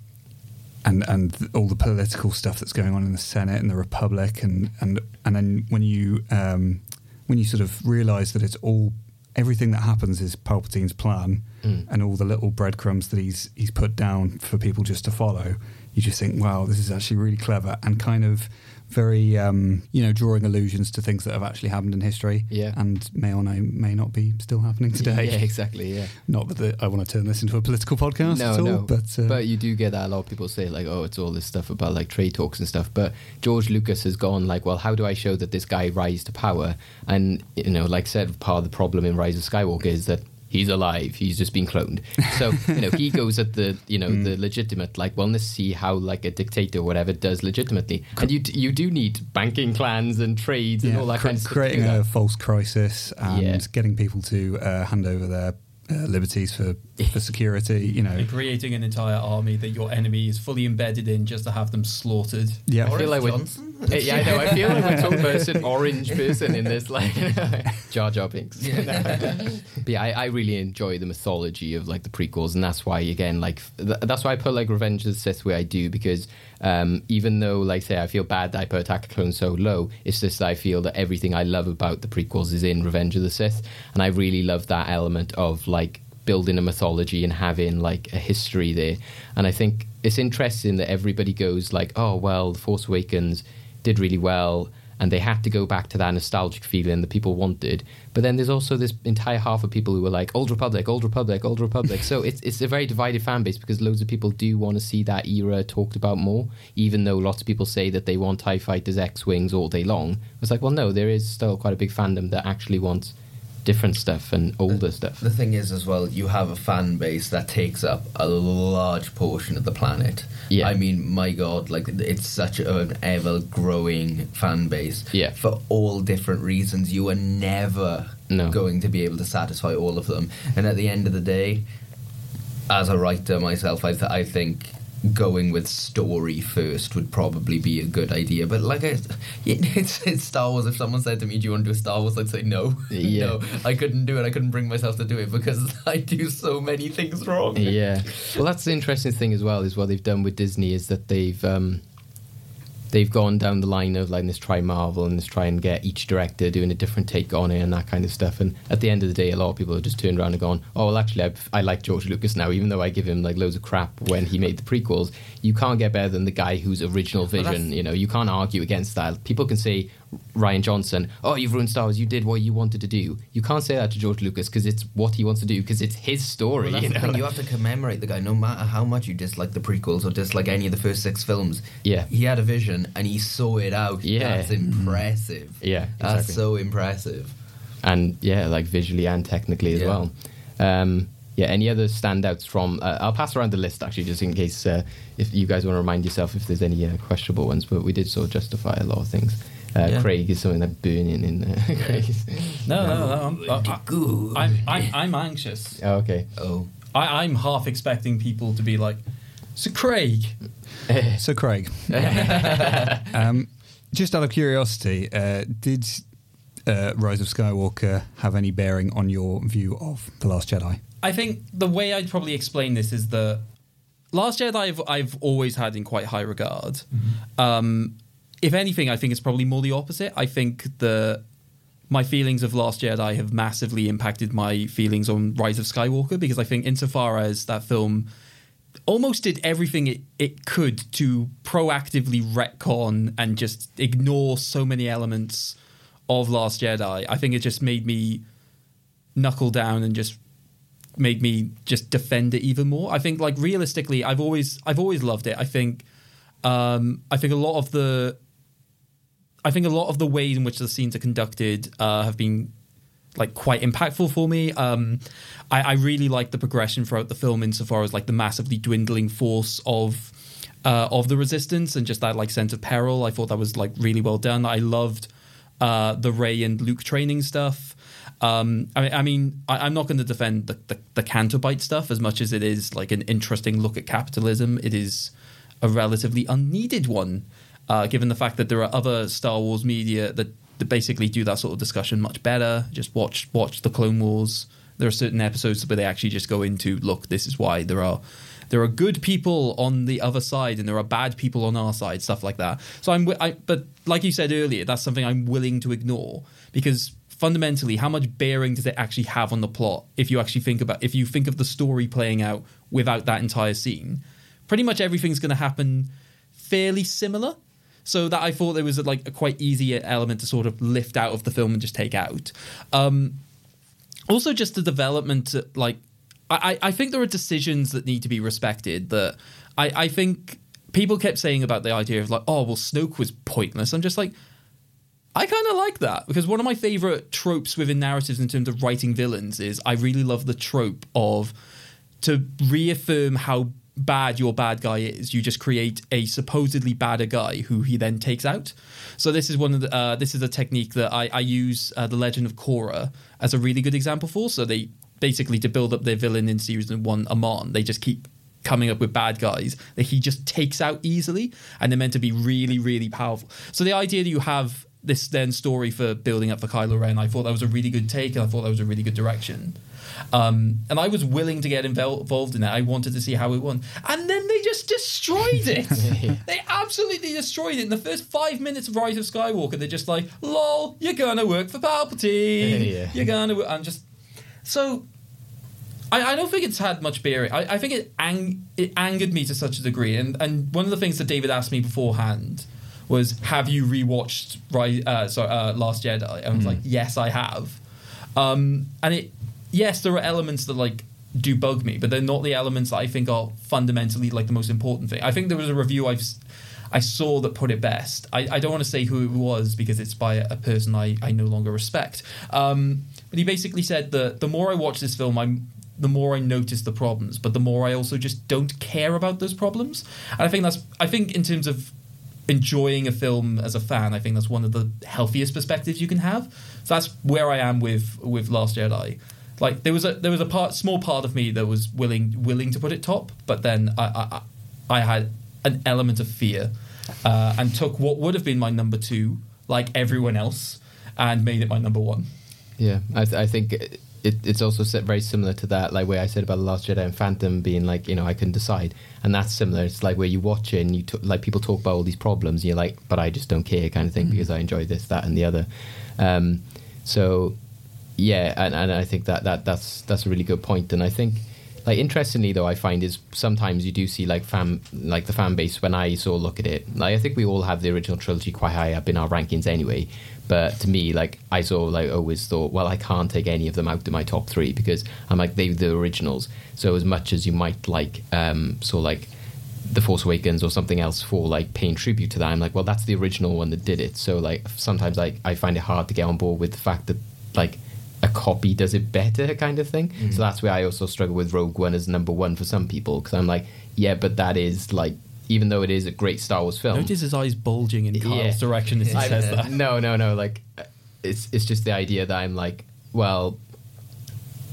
and and all the political stuff that's going on in the Senate and the Republic, and and and then when you um, when you sort of realise that it's all everything that happens is Palpatine's plan, Mm. and all the little breadcrumbs that he's he's put down for people just to follow, you just think, wow, this is actually really clever and kind of very, um, you know, drawing allusions to things that have actually happened in history, Yeah. and may or may, not be still happening today. yeah, exactly, yeah. Not that I want to turn this into a political podcast no, at all, no. but uh, but you do get that a lot of people say like, oh, it's all this stuff about like trade talks and stuff. But George Lucas has gone like, well, how do I show that this guy rise to power? And you know, like I said, part of the problem in Rise of Skywalker is that. He's alive. He's just been cloned. So you know he goes at the you know Mm. the legitimate like well let's see how like a dictator or whatever does legitimately. And you you do need banking clans and trades and all that kind of stuff. creating a false crisis and Yeah. getting people to uh, hand over their uh, liberties for, for security. You know, And creating an entire army that your enemy is fully embedded in just to have them slaughtered. yeah, I feel like we're, Johnson? Yeah, I know. I feel like we're talking about an orange person in this, like Jar Jar Binks. but yeah, I, I really enjoy the mythology of like the prequels, and that's why again, like th- that's why I put like Revenge of the Sith where I do because um, even though, like, say, I feel bad that I put Attack of the Clones so low, it's just that I feel that everything I love about the prequels is in Revenge of the Sith, and I really love that element of like building a mythology and having like a history there. And I think it's interesting that everybody goes like, oh well, The Force Awakens did really well and they had to go back to that nostalgic feeling that people wanted. But then there's also this entire half of people who were like, Old Republic, Old Republic, Old Republic. so it's it's a very divided fan base because loads of people do want to see that era talked about more, even though lots of people say that they want TIE fighters, X Wings all day long. It's like, well, no, there is still quite a big fandom that actually wants different stuff and older stuff. The thing is, as well, you have a fan base that takes up a large portion of the planet. Yeah. I mean, my God, like it's such an ever-growing fan base. Yeah. For all different reasons, you are never No. going to be able to satisfy all of them. And at the end of the day, as a writer myself, I, th- I think going with story first would probably be a good idea. But like, I, it's, it's Star Wars. If someone said to me, "Do you want to do a Star Wars?" I'd say no. Yeah. no, I couldn't do it. I couldn't bring myself to do it because I do so many things wrong. yeah. Well, that's the interesting thing as well. Is what they've done with Disney is that they've um, they've gone down the line of like let's try Marvel and let's try and get each director doing a different take on it and that kind of stuff. And at the end of the day, a lot of people have just turned around and gone, "Oh, well, actually, I, I like George Lucas now, even though I give him like loads of crap when he made the prequels. You can't get better than the guy whose original vision. You know, you can't argue against that. People can say." Rian Johnson, oh, you've ruined Star Wars. You did what you wanted to do. You can't say that to George Lucas because it's what he wants to do because it's his story. Well, you know? You have to commemorate the guy, no matter how much you dislike the prequels or dislike any of the first six films. Yeah. he had a vision and he saw it out. Yeah. that's impressive. Yeah, that's so impressive. and yeah, like visually and technically as Yeah. well. Um, yeah, any other standouts from? Uh, I'll pass around the list actually, just in case uh, if you guys want to remind yourself if there's any uh, questionable ones. But we did sort of justify a lot of things. Uh, Yeah. Craig is something like burning in there. Craig's. No, no, no. I'm, I, Good. I'm, I'm, I'm anxious. Oh, okay. Oh, I, I'm half expecting people to be like, "So Craig, So, Craig, um, just out of curiosity, uh, did uh, Rise of Skywalker have any bearing on your view of The Last Jedi? I think the way I'd probably explain this is that Last Jedi I've, I've always had in quite high regard. Um, if anything, I think it's probably more the opposite. I think the my feelings of Last Jedi have massively impacted my feelings on Rise of Skywalker because I think insofar as that film almost did everything it, it could to proactively retcon and just ignore so many elements of Last Jedi, I think it just made me knuckle down and just made me just defend it even more. I think like realistically, I've always I've always loved it. I think um, I think a lot of the I think a lot of the ways in which the scenes are conducted uh, have been like quite impactful for me. Um, I, I really like the progression throughout the film insofar as like the massively dwindling force of uh, of the resistance and just that like sense of peril. I thought that was like really well done. I loved uh, the Rey and Luke training stuff. Um, I, I mean, I, I'm not going to defend the, the, the Canto Bight stuff as much as it is like an interesting look at capitalism. It is a relatively unneeded one, uh, given the fact that there are other Star Wars media that, that basically do that sort of discussion much better. Just watch watch the Clone Wars. There are certain episodes where they actually just go into look. This is why there are there are good people on the other side and there are bad people on our side. Stuff like that. So I'm, I, but like you said earlier, that's something I'm willing to ignore because fundamentally, how much bearing does it actually have on the plot? If you actually think about, if you think of the story playing out without that entire scene, pretty much everything's going to happen fairly similar. So that I thought there was a, like a quite easy element to sort of lift out of the film and just take out. Um, also, just the development, like I, I think there are decisions that need to be respected. That I, I think people kept saying about the idea of like, oh well, Snoke was pointless. I'm just like, I kind of like that because one of my favorite tropes within narratives in terms of writing villains is I really love the trope of to reaffirm how bad your bad guy is. You just create a supposedly badder guy who he then takes out. So this is one of the uh, this is a technique that I, I use uh, the Legend of Korra as a really good example for. So they basically to build up their villain in season one, Amon, they just keep coming up with bad guys that he just takes out easily, and they're meant to be really, really powerful. So the idea that you have this then story for building up for Kylo Ren, I thought that was a really good take, and I thought that was a really good direction. Um, and I was willing to get involved in it. I wanted to see how it went, and then they just destroyed it. they absolutely destroyed it in the first five minutes of Rise of Skywalker. They're just like, "Lol, you're gonna work for Palpatine. Yeah. You're gonna," work. I'm just so I, I don't think it's had much bearing. I, I think it ang- it angered me to such a degree. And and one of the things that David asked me beforehand was, "Have you rewatched Ri- uh, sorry, uh, Last Jedi?" And I was like, "Yes, I have." Um, and it yes, there are elements that like do bug me, but they're not the elements that I think are fundamentally like the most important thing. I think there was a review I've I saw that put it best. I, I don't want to say who it was because it's by a person I, I no longer respect. Um, but he basically said that the more I watch this film, I'm the more I notice the problems, but the more I also just don't care about those problems. And I think that's I think in terms of enjoying a film as a fan, I think that's one of the healthiest perspectives you can have. So that's where I am with with Last Jedi. Like there was a there was a part small part of me that was willing willing to put it top, but then I I, I had an element of fear uh, and took what would have been my number two, like everyone else, and made it my number one. Yeah, I, th- I think it, it's also set very similar to that, like where I said about the Last Jedi and Phantom being like, you know, I couldn't decide, and that's similar. It's like where you watch it and you t- like people talk about all these problems, and you're like, but I just don't care, kind of thing, because I enjoy this, that, and the other. Um, so, yeah, and, and I think that, that that's that's a really good point. and I think. Like interestingly though, I find is sometimes you do see like fan like the fan base when I sort of look at it. Like I think we all have the original trilogy quite high up in our rankings anyway. But to me, like I sort of like always thought, well, I can't take any of them out of my top three because I'm like they the originals. So as much as you might like, um, so like the Force Awakens or something else for like paying tribute to that, I'm like, well, that's the original one that did it. So like sometimes I I find it hard to get on board with the fact that like a copy does it better kind of thing. So that's where I also struggle with Rogue One as number one for some people because I'm like, yeah, but that is like. Even though it is a great Star Wars film, Notice his eyes bulging in Carl's Yeah. direction as he I- says that. No, no, no. Like, uh, it's it's just the idea that I'm like, well,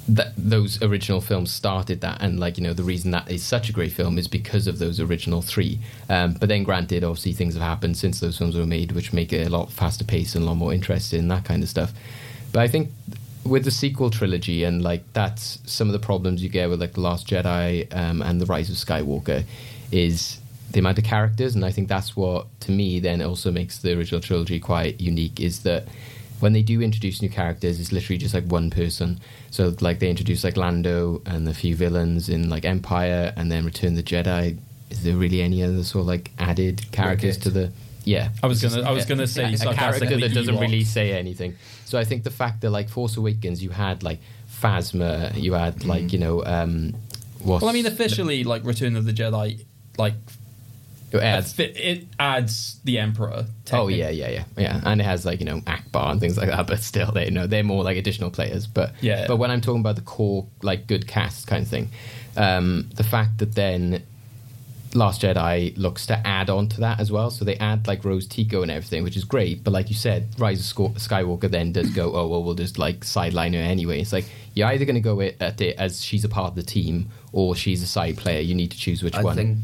that those original films started that, and like you know, the reason that is such a great film is because of those original three. Um, but then, granted, obviously things have happened since those films were made, which make it a lot faster paced and a lot more interesting, and that kind of stuff. But I think with the sequel trilogy and like that's some of the problems you get with like the Last Jedi um, and the Rise of Skywalker is the amount of characters, and I think that's what to me then also makes the original trilogy quite unique. Is that when they do introduce new characters, it's literally just like one person. So like they introduce like Lando and a few villains in like Empire, and then Return the Jedi. Is there really any other sort of like added characters Wicket. to the? Yeah, I was gonna- I was gonna say a character that doesn't really say anything. So I think the fact that like Force Awakens, you had like Phasma, you had like you know um, Well, I mean, officially, like Return of the Jedi, like it adds it adds the Emperor. Oh yeah, yeah, yeah, yeah, and it has like you know Ackbar and things like that. But still, they you know they're more like additional players. But Yeah. but when I'm talking about the core like good cast kind of thing, um, the fact that then Last Jedi looks to add on to that as well. So they add like Rose Tico and everything, which is great. But like you said, Rise of Skywalker then does go, oh well, we'll just like sideline her anyway. It's like you're either going to go at it as she's a part of the team or she's a side player. You need to choose which I one. I think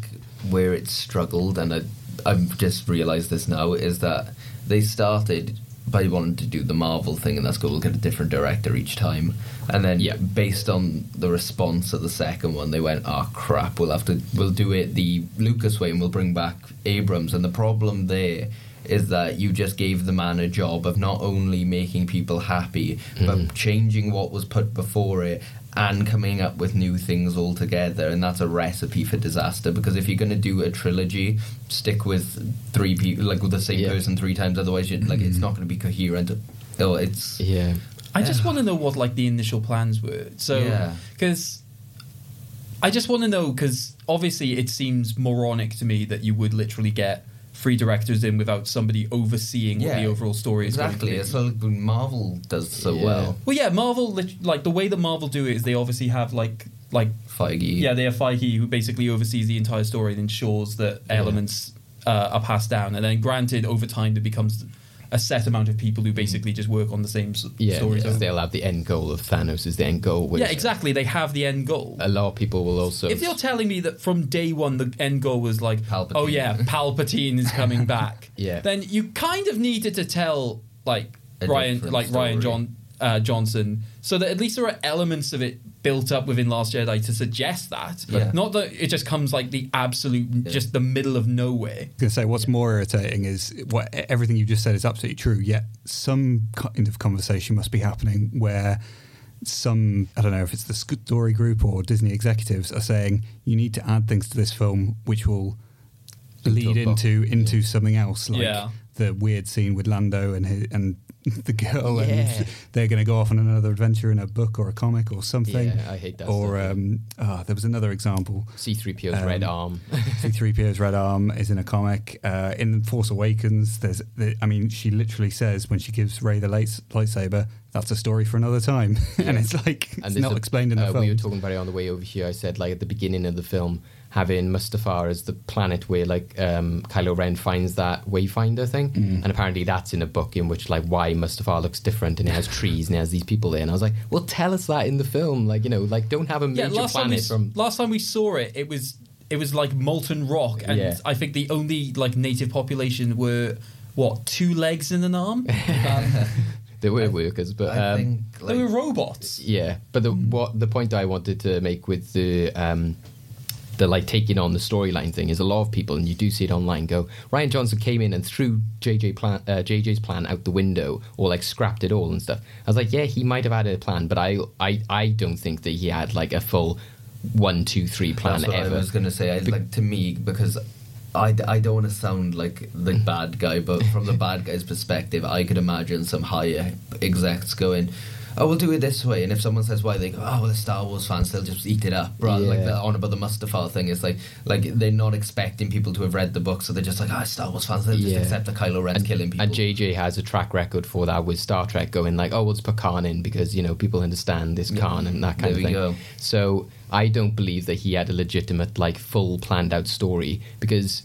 where it struggled, and I, I've just realised this now, is that they started by wanting to do the Marvel thing, and that's good. We'll get a different director each time, and then Yeah. based on the response of the second one, they went, "Oh crap, we'll have to, we'll do it the Lucas way, and we'll bring back Abrams." And the problem there is that you just gave the man a job of not only making people happy, but mm-hmm. changing what was put before it and coming up with new things altogether. And that's a recipe for disaster because if you're going to do a trilogy, stick with three people, like with the same Yeah. person three times. Otherwise, like it's mm-hmm. not going to be coherent. Oh, it's yeah. I just want to know what like the initial plans were. So Yeah. because I just want to know because obviously it seems moronic to me that you would literally get three directors in without somebody overseeing what the overall story is exactly. going It's to be. like Marvel does so Yeah. well. Well, yeah, Marvel like the way that Marvel do it is they obviously have like like Feige, yeah they have Feige who basically oversees the entire story and ensures that elements uh, are passed down and then granted over time it becomes a set amount of people who basically just work on the same s- Yeah, stories. over. they'll have the end goal of Thanos is the end goal. Yeah, exactly. They have the end goal. A lot of people will also. If you're telling me that from day one the end goal was like, Palpatine. oh yeah, Palpatine is coming back, Yeah. then you kind of needed to tell like A Rian, like Rian. John uh, Johnson, so that at least there are elements of it built up within Last Jedi to suggest that, Yeah. not that it just comes like the absolute, just the middle of nowhere. I was going to say, what's more irritating is what everything you just said is absolutely true. Yet some kind of conversation must be happening where some I don't know if it's the story group or Disney executives are saying you need to add things to this film which will lead a book. into into something else, like Yeah. The weird scene with Lando and his, and the girl, Yeah. and they're going to go off on another adventure in a book or a comic or something. Yeah, I hate that Or um, ah, there was another example. C3PO's Um, red arm. C3PO's red arm is in a comic. Uh, in Force Awakens, there's, the, I mean, she literally says when she gives Rey the lights, lightsaber, that's a story for another time. and it's like, it's there's not a- explained in the uh, film. We were talking about it on the way over here. I said like at the beginning of the film, having Mustafar as the planet where like um, Kylo Ren finds that Wayfinder thing, Mm. and apparently that's in a book in which like why Mustafar looks different and it has trees and it has these people there. And I was like, well, tell us that in the film. Like you know, like don't have a Yeah, major last time, we, planet from. last time we saw it, it was it was like molten rock, and Yeah. I think the only like native population were what two legs and an arm. Um, They were workers, but I um, think they were robots. Yeah, but the what the point I wanted to make with the um, the like taking on the storyline thing is a lot of people, and you do see it online. Go Rian Johnson came in and threw JJ plan, uh, JJ's plan out the window, or like scrapped it all and stuff. I was like, yeah, he might have had a plan, but I I I don't think that he had like a full one two three plan That's what ever. I was going to say. I, like to me because I, I don't want to sound like the bad guy, but from the bad guy's perspective, I could imagine some higher execs going. Oh, we'll do it this way, and if someone says why, they go, "Oh, well, the Star Wars fans, they'll just eat it up." Rather like the on about the Mustafar thing, it's like like they're not expecting people to have read the book, so they're just like, oh, Star Wars fans, they'll just Yeah. accept the Kylo and, killing people." and JJ has a track record for that with Star Trek, going like, "Oh, we'll just put Khan in because you know people understand this Khan and that kind There of thing." go. So I don't believe that he had a legitimate, like, full planned out story because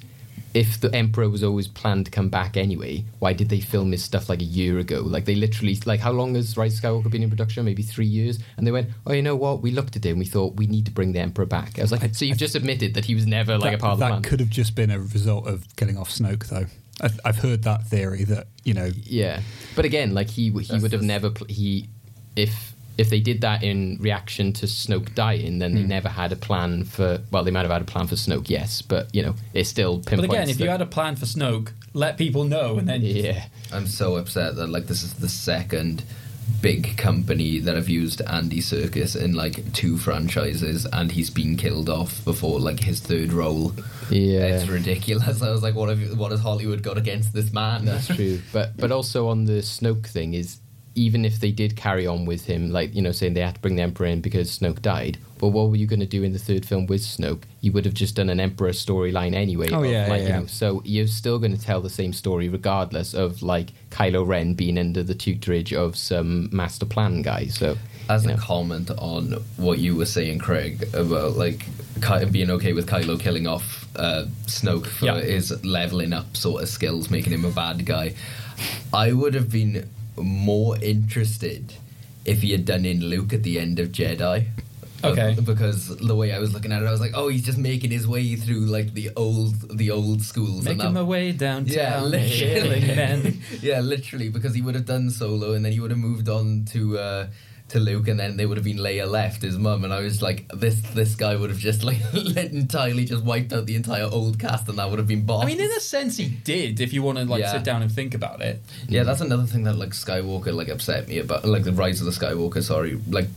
if the Emperor was always planned to come back anyway, why did they film this stuff like a year ago? Like they literally, like how long has Rise of Skywalker been in production? Maybe three years. And they went, oh, you know what? We looked at it and we thought we need to bring the Emperor back. I was like, so you've just admitted that he was never like a part of the that could have just been a result of killing off Snoke, though. I've, I've heard that theory that you know. Yeah, but again, like he he would have never pl- he if if they did that in reaction to Snoke dying, then they hmm. never had a plan for. Well, they might have had a plan for Snoke, yes, but you know, it still But again, if you had a plan for Snoke, let people know, and then yeah, I'm so upset that like this is the second big company that have used Andy Serkis in like two franchises, and he's been killed off before like his third role. yeah, It's ridiculous. I was like, what have you, what has Hollywood got against this man? That's true. But but also on the Snoke thing is even if they did carry on with him, like you know, saying they had to bring the Emperor in because Snoke died. Well, what were you going to do in the third film with Snoke? You would have just done an Emperor storyline anyway. Oh, yeah, like, yeah, you yeah. so you're still going to tell the same story regardless of like Kylo Ren being under the tutorage of some master plan guy. So As you a comment on what you were saying, Craig, about like Ky- being okay with Kylo killing off uh, Snoke for Yeah. his leveling up sort of skills, making him a bad guy, I would have been more interested if he had done in Luke at the end of Jedi. Okay. Because the way I was looking at it, I was like, "Oh, he's just making his way through like the old, the old schools." making my way yeah, downtown, killing literally. yeah, literally, because he would have done Solo, and then he would have moved on to uh, to Luke, and then they would have been Leia left, his mum, and I was like, this this guy would have just like entirely just wiped out the entire old cast, and that would have been boss. I mean, in a sense, he did. If you want to like Yeah. sit down and think about it. yeah, that's another thing that like Skywalker like upset me about, like the Rise of the Skywalker. Sorry, like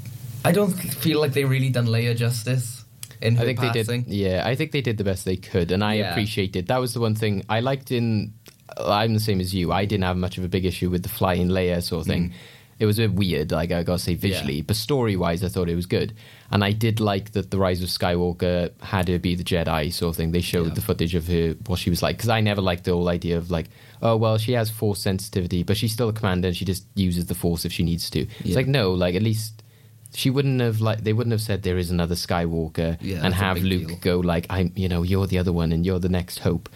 I don't feel like they really done Leia justice in her I think passing. they did. Yeah, I think they did the best they could, and I Yeah. appreciated. That was the one thing I liked in. I'm the same as you. I didn't have much of a big issue with the flying layer sort of thing. Mm. It was a bit weird, like I gotta say visually, but story wise, I thought it was good. And I did like that the Rise of Skywalker had her be the Jedi sort of thing. They showed Yeah. the footage of her what she was like because I never liked the whole idea of like, oh well, she has Force sensitivity, but she's still a commander and she just uses the Force if she needs to. It's like no, like at least she wouldn't have like they wouldn't have said there is another Skywalker Yeah, and have Luke deal. go like I'm you know you're the other one and you're the next hope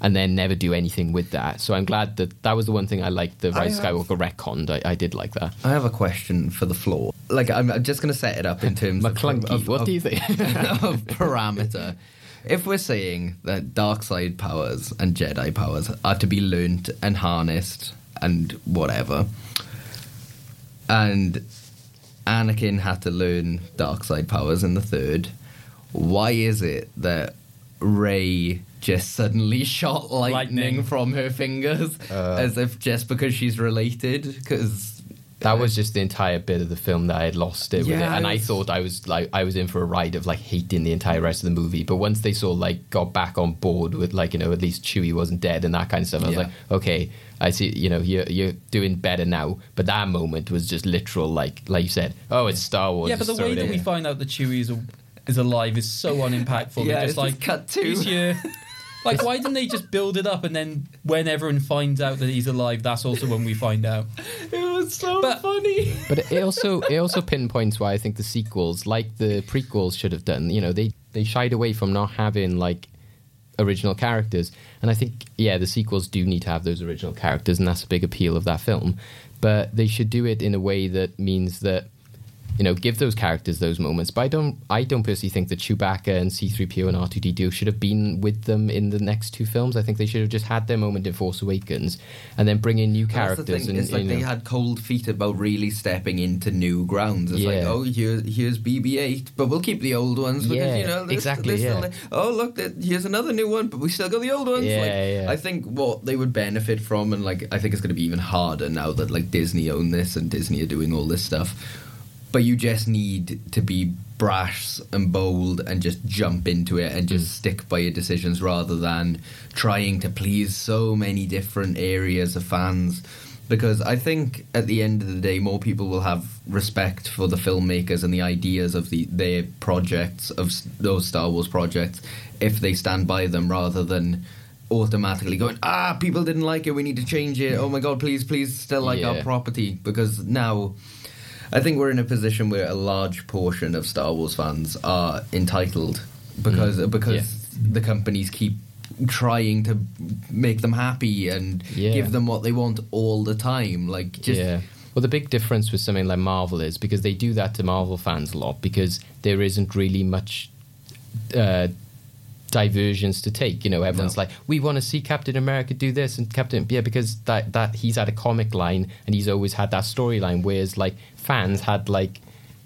and then never do anything with that. So I'm glad that that was the one thing I liked the I Rise have- Skywalker retconned. I, I did like that. I have a question for the floor. Like, I'm, I'm just going to set it up in terms of, McClunky, of, what of- do you think? of parameter. If we're saying that dark side powers and Jedi powers are to be learnt and harnessed and whatever, and Anakin had to learn dark side powers in the third, why is it that Rey just suddenly shot lightning, Lightning. from her fingers uh, as if just because she's related? Because That uh, was just the entire bit of the film that I had lost it with it, and I I, thought I was like I was in for a ride of like hating the entire rest of the movie. But once they sort of like got back on board with like you know at least Chewie wasn't dead and that kind of stuff, I was Yeah. like, okay, I see. You know, you're you're doing better now. But that moment was just literal, like like you said, oh, it's Star Wars. yeah, but the way that in. we find out that Chewie is, a, is alive is so unimpactful. Yeah, They're it's just like just cut to. he's here. Uh, like, why didn't they just build it up and then when everyone finds out that he's alive, that's also when we find out. it was so But- funny. But it also it also pinpoints why I think the sequels, like the prequels, should have done. You know, they they shied away from not having like original characters, and I think yeah, the sequels do need to have those original characters, and that's a big appeal of that film. But they should do it in a way that means that you know give those characters those moments. But I don't I don't personally think that Chewbacca and C-3PO and R2D2 should have been with them in the next two films. I think they should have just had their moment in Force Awakens, and then bring in new characters. That's the thing. and It's like you they had cold feet about really stepping into new grounds. It's like, oh, here, here's BB-8, but we'll keep the old ones because Yeah, you know exactly, they're still yeah. Oh, look, here's another new one, but we still got the old ones. Yeah, like, yeah. I think what they would benefit from, and like I think it's going to be even harder now that like Disney own this and Disney are doing all this stuff. But you just need to be brash and bold and just jump into it and Mm. just stick by your decisions rather than trying to please so many different areas of fans. Because I think at the end of the day, more people will have respect for the filmmakers and the ideas of the their projects of those Star Wars projects if they stand by them rather than automatically going ah people didn't like it we need to change it. Oh my god please please still like our property. Because now I think we're in a position where a large portion of Star Wars fans are entitled because because the companies keep trying to make them happy and Yeah. give them what they want all the time. Like just yeah. Well, the big difference with something like Marvel is because they do that to Marvel fans a lot because there isn't really much uh, diversions to take. You know, everyone's No. like, we want to see Captain America do this and Captain, yeah, because that that he's had a comic line and he's always had that storyline. Whereas like fans had like,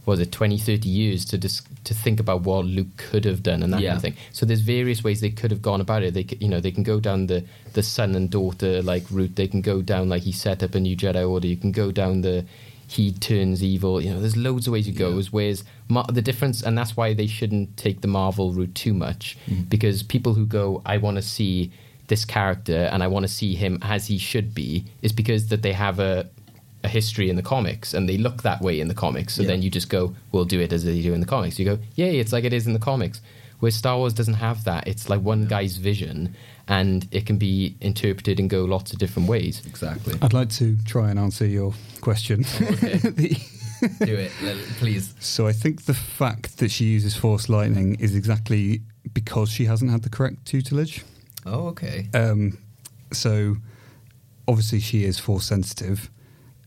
what was it 20, 30 years to dis- to think about what Luke could have done and that kind of thing. So there's various ways they could have gone about it. They could, you know, they can go down the the son and daughter like route. They can go down like he set up a new Jedi Order. You can go down the he turns evil. You know, there's loads of ways it goes. Whereas Mar- the difference, and that's why they shouldn't take the Marvel route too much, mm. because people who go, I want to see this character and I want to see him as he should be, is because that they have a a history in the comics and they look that way in the comics. So Yeah. then you just go, we'll do it as they do in the comics. You go, yay, it's like it is in the comics. Where Star Wars doesn't have that. It's like one guy's vision and it can be interpreted and go lots of different ways. exactly. I'd like to try and answer your question. The- do it, please. so I think the fact that she uses Force Lightning is exactly because she hasn't had the correct tutelage. Oh, okay. Um, so obviously she is force sensitive,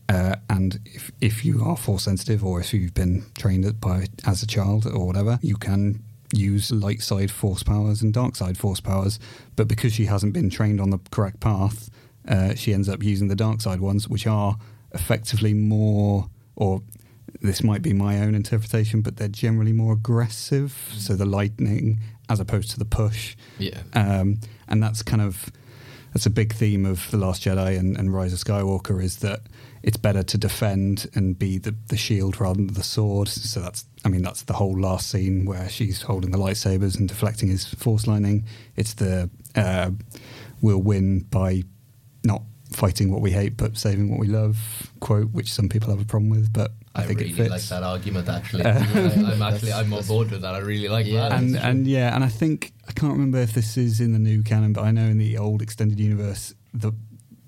uh, and if if you are force sensitive or if you've been trained by as a child or whatever, you can use light side force powers and dark side force powers. But because she hasn't been trained on the correct path, uh, she ends up using the dark side ones, which are effectively more or this might be my own interpretation, but they're generally more aggressive. So the lightning, as opposed to the push, Yeah. um, and that's kind of that's a big theme of the Last Jedi and, and Rise of Skywalker is that it's better to defend and be the, the shield rather than the sword. So that's I mean that's the whole last scene where she's holding the lightsabers and deflecting his force lightning. It's the uh, we'll win by not fighting what we hate but saving what we love quote, which some people have a problem with, but I, I, think really it fits. like that argument. Actually, I, I'm actually I'm on board with that. I really like Yeah. that. and and yeah, and I think I can't remember if this is in the new canon, but I know in the old extended universe, the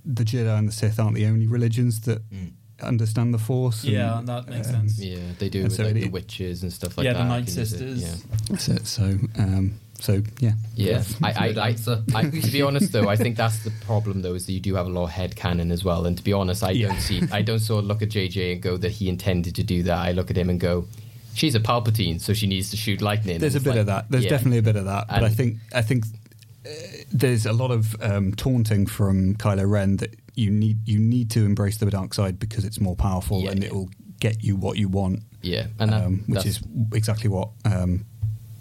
the Jedi and the Sith aren't the only religions that Mm. understand the Force. and, Yeah, that makes um, sense. Yeah, they do with so like it- the witches and stuff like Yeah, that. the Night can use it, Sisters. Yeah. That's it. So, um, so yeah, Yeah, I, I, I. I, to be honest though, I think that's the problem though is that you do have a lot of head canon as well. And to be honest, I Yeah. don't see, I don't sort of look at JJ and go that he intended to do that. I look at him and go, she's a Palpatine, so she needs to shoot lightning. there's a bit it's of that. There's yeah. definitely a bit of that. But I think I think there's a lot of um, taunting from Kylo Ren that you need you need to embrace the dark side because it's more powerful Yeah, and yeah. it will get you what you want. Yeah, and that, um, which is exactly what um,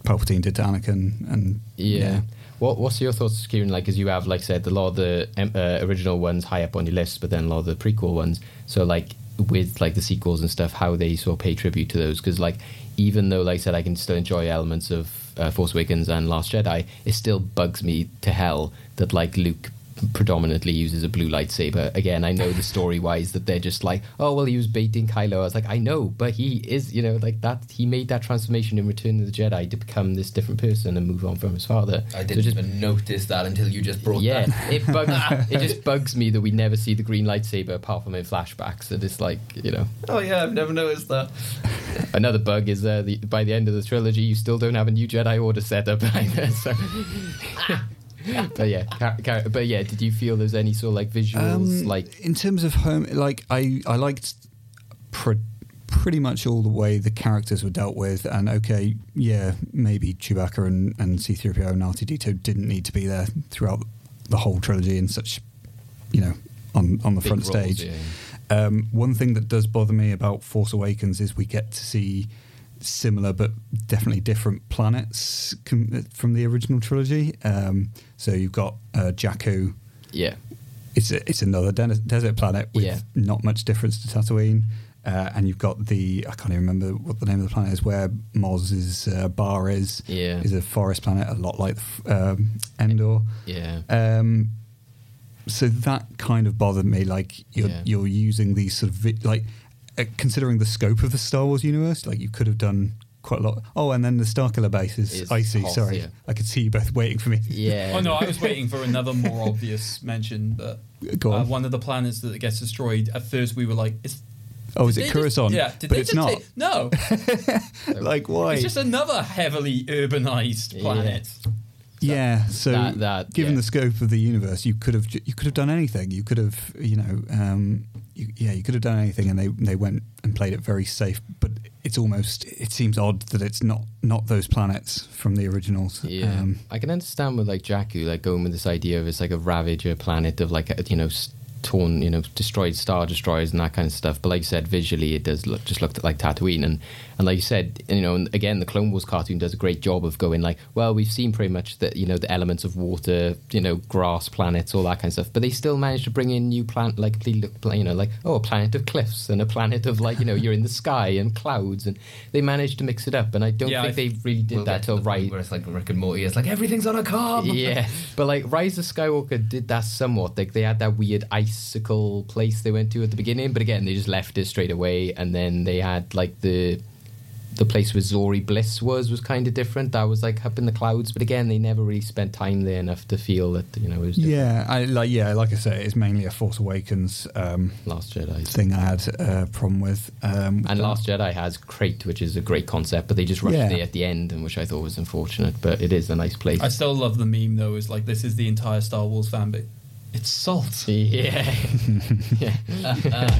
Palpatine did to Anakin. And Yeah. What What's your thoughts, Kieran? Like, as you have, like, said, a lot of the um, uh, original ones high up on your list, but then a lot of the prequel ones. So, like, with like the sequels and stuff, how they sort of pay tribute to those? Because, like, even though, like I said, I can still enjoy elements of uh, Force Awakens and Last Jedi, it still bugs me to hell that like Luke predominantly uses a blue lightsaber. Again, I know the story wise that they're just like, oh well, he was baiting Kylo. I was like, I know, but he is, you know, like that. He made that transformation in Return of the Jedi to become this different person and move on from his father. I didn't just- even notice that until you just brought yeah, that. it bugs. it just bugs me that we never see the green lightsaber apart from in flashbacks. And it's like, you know, Oh yeah, I've never noticed that. another bug is uh, the, by the end of the trilogy, you still don't have a new Jedi Order set up either. So. but yeah, car- car- but yeah, did you feel there's any sort of like visuals, Um, like in terms of home, like I I liked pre- pretty much all the way the characters were dealt with, and okay, yeah, maybe Chewbacca and and C-3PO and R2D2 didn't need to be there throughout the whole trilogy in such, you know, on on the Big front roles, stage. yeah. Um, one thing that does bother me about Force Awakens is we get to see similar but definitely different planets com- from the original trilogy. Um, so you've got uh, Jakku, yeah, it's a, it's another de- desert planet with Yeah. not much difference to Tatooine. Uh, and you've got the I can't even remember what the name of the planet is where Maz's uh, bar is. Yeah. is a forest planet, a lot like um, Endor. yeah, Um, so that kind of bothered me. Like you're Yeah. you're using these sort of vi- like considering the scope of the Star Wars universe, like you could have done quite a lot. Oh, and then the Starkiller base is Is icy. Hoth, Sorry, yeah. I could see you both waiting for me. yeah. Oh no, I was waiting for another more obvious mention, but Go on. uh, one of the planets that gets destroyed. At first, we were like, "Is Oh, is it they Coruscant? Yeah, did but they it's not. take- no, like why? it's just another heavily urbanized Yeah. planet. yeah, so that- that- given yeah. the scope of the universe, you could have you could have done anything. You could have you know um, you, yeah you could have done anything, and they they went and played it very safe. But it's almost it seems odd that it's not not those planets from the originals. Yeah, Um, I can understand with like Jakku, like going with this idea of it's like a Ravager planet of like a, you know s- torn, you know, destroyed star destroyers and that kind of stuff. But like you said, visually it does look just look like Tatooine, and and like you said, you know, and again the Clone Wars cartoon does a great job of going like, well, we've seen pretty much that you know the elements of water, you know, grass planets, all that kind of stuff. But they still managed to bring in new planet, like completely, you know, like oh, a planet of cliffs and a planet of like you know you're in the sky and clouds, and they managed to mix it up. And I don't Yeah, think I- they really did We'll that till right Where it's like Rick and Morty. It's like everything's on a carb. yeah, but like Rise of Skywalker did that somewhat. Like they had that weird icicle place they went to at the beginning, but again they just left it straight away. And then they had like the the place where Zorii Bliss was was kind of different. That was like up in the clouds, but again they never really spent time there enough to feel that you know it was different. yeah, I like yeah, like I say, it's mainly a Force Awakens um, Last Jedi. thing I had a problem with. Um, with And that. Last Jedi has Crait, which is a great concept, but they just rushed Yeah. it at the end, and which I thought was unfortunate. But it is a nice place. I still love the meme though. Is like this is the entire Star Wars fan, but it's salt. yeah, yeah.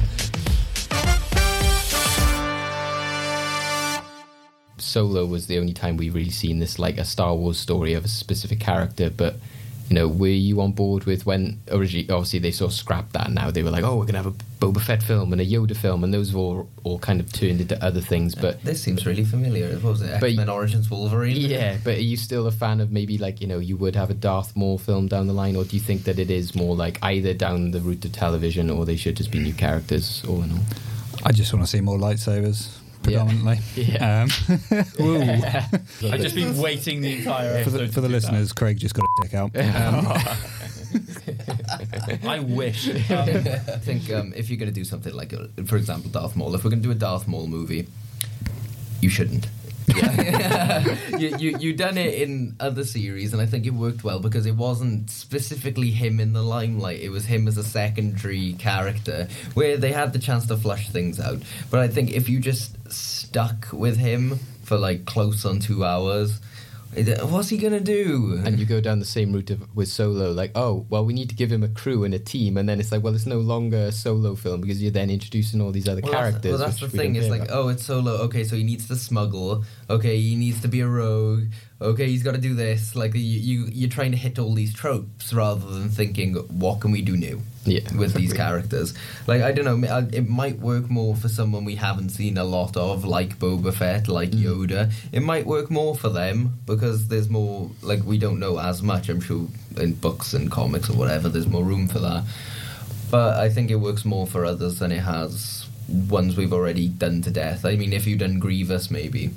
Solo was the only time we've really seen this like a Star Wars story of a specific character. But you know, were you on board with when originally? Obviously, they sort of scrapped that. Now they were like, oh, we're gonna have a Boba Fett film and a Yoda film, and those have all all kind of turned into other things. But This seems really familiar. What was it? But- X Men Origins Wolverine. yeah, but are you still a fan of maybe like you know you would have a Darth Maul film down the line, or do you think that it is more like either down the route of television, or they should just be new characters all in all? I just want to see more lightsabers Yeah. Predominantly. Yeah. Um, ooh. I've just been waiting the entire for the, for the to do that. listeners, Craig just got a dick out. Um, I wish. Um, I think um, if you're going to do something like, uh, for example, Darth Maul, if we're going to do a Darth Maul movie, you shouldn't. you, you you done it in other series, and I think it worked well because it wasn't specifically him in the limelight. It was him as a secondary character, where they had the chance to flush things out. But I think if you just stuck with him for like close on two hours, what's he gonna do? and you go down the same route of, with Solo, like, oh, well, we need to give him a crew and a team, and then it's like, well, it's no longer a solo film because you're then introducing all these other Well, that's- characters. Well, that's the thing. It's like, about. oh, it's solo. Okay, so he needs to smuggle. Okay, he needs to be a rogue. Okay, he's got to do this. Like you, you, you're trying to hit all these tropes rather than thinking, what can we do new? Yeah, with these characters. Like I don't know, it might work more for someone we haven't seen a lot of, like Boba Fett, like Mm. Yoda. It might work more for them because there's more. Like we don't know as much. I'm sure in books and comics or whatever, there's more room for that. But I think it works more for others than it has ones we've already done to death. I mean, if you've done Grievous, maybe.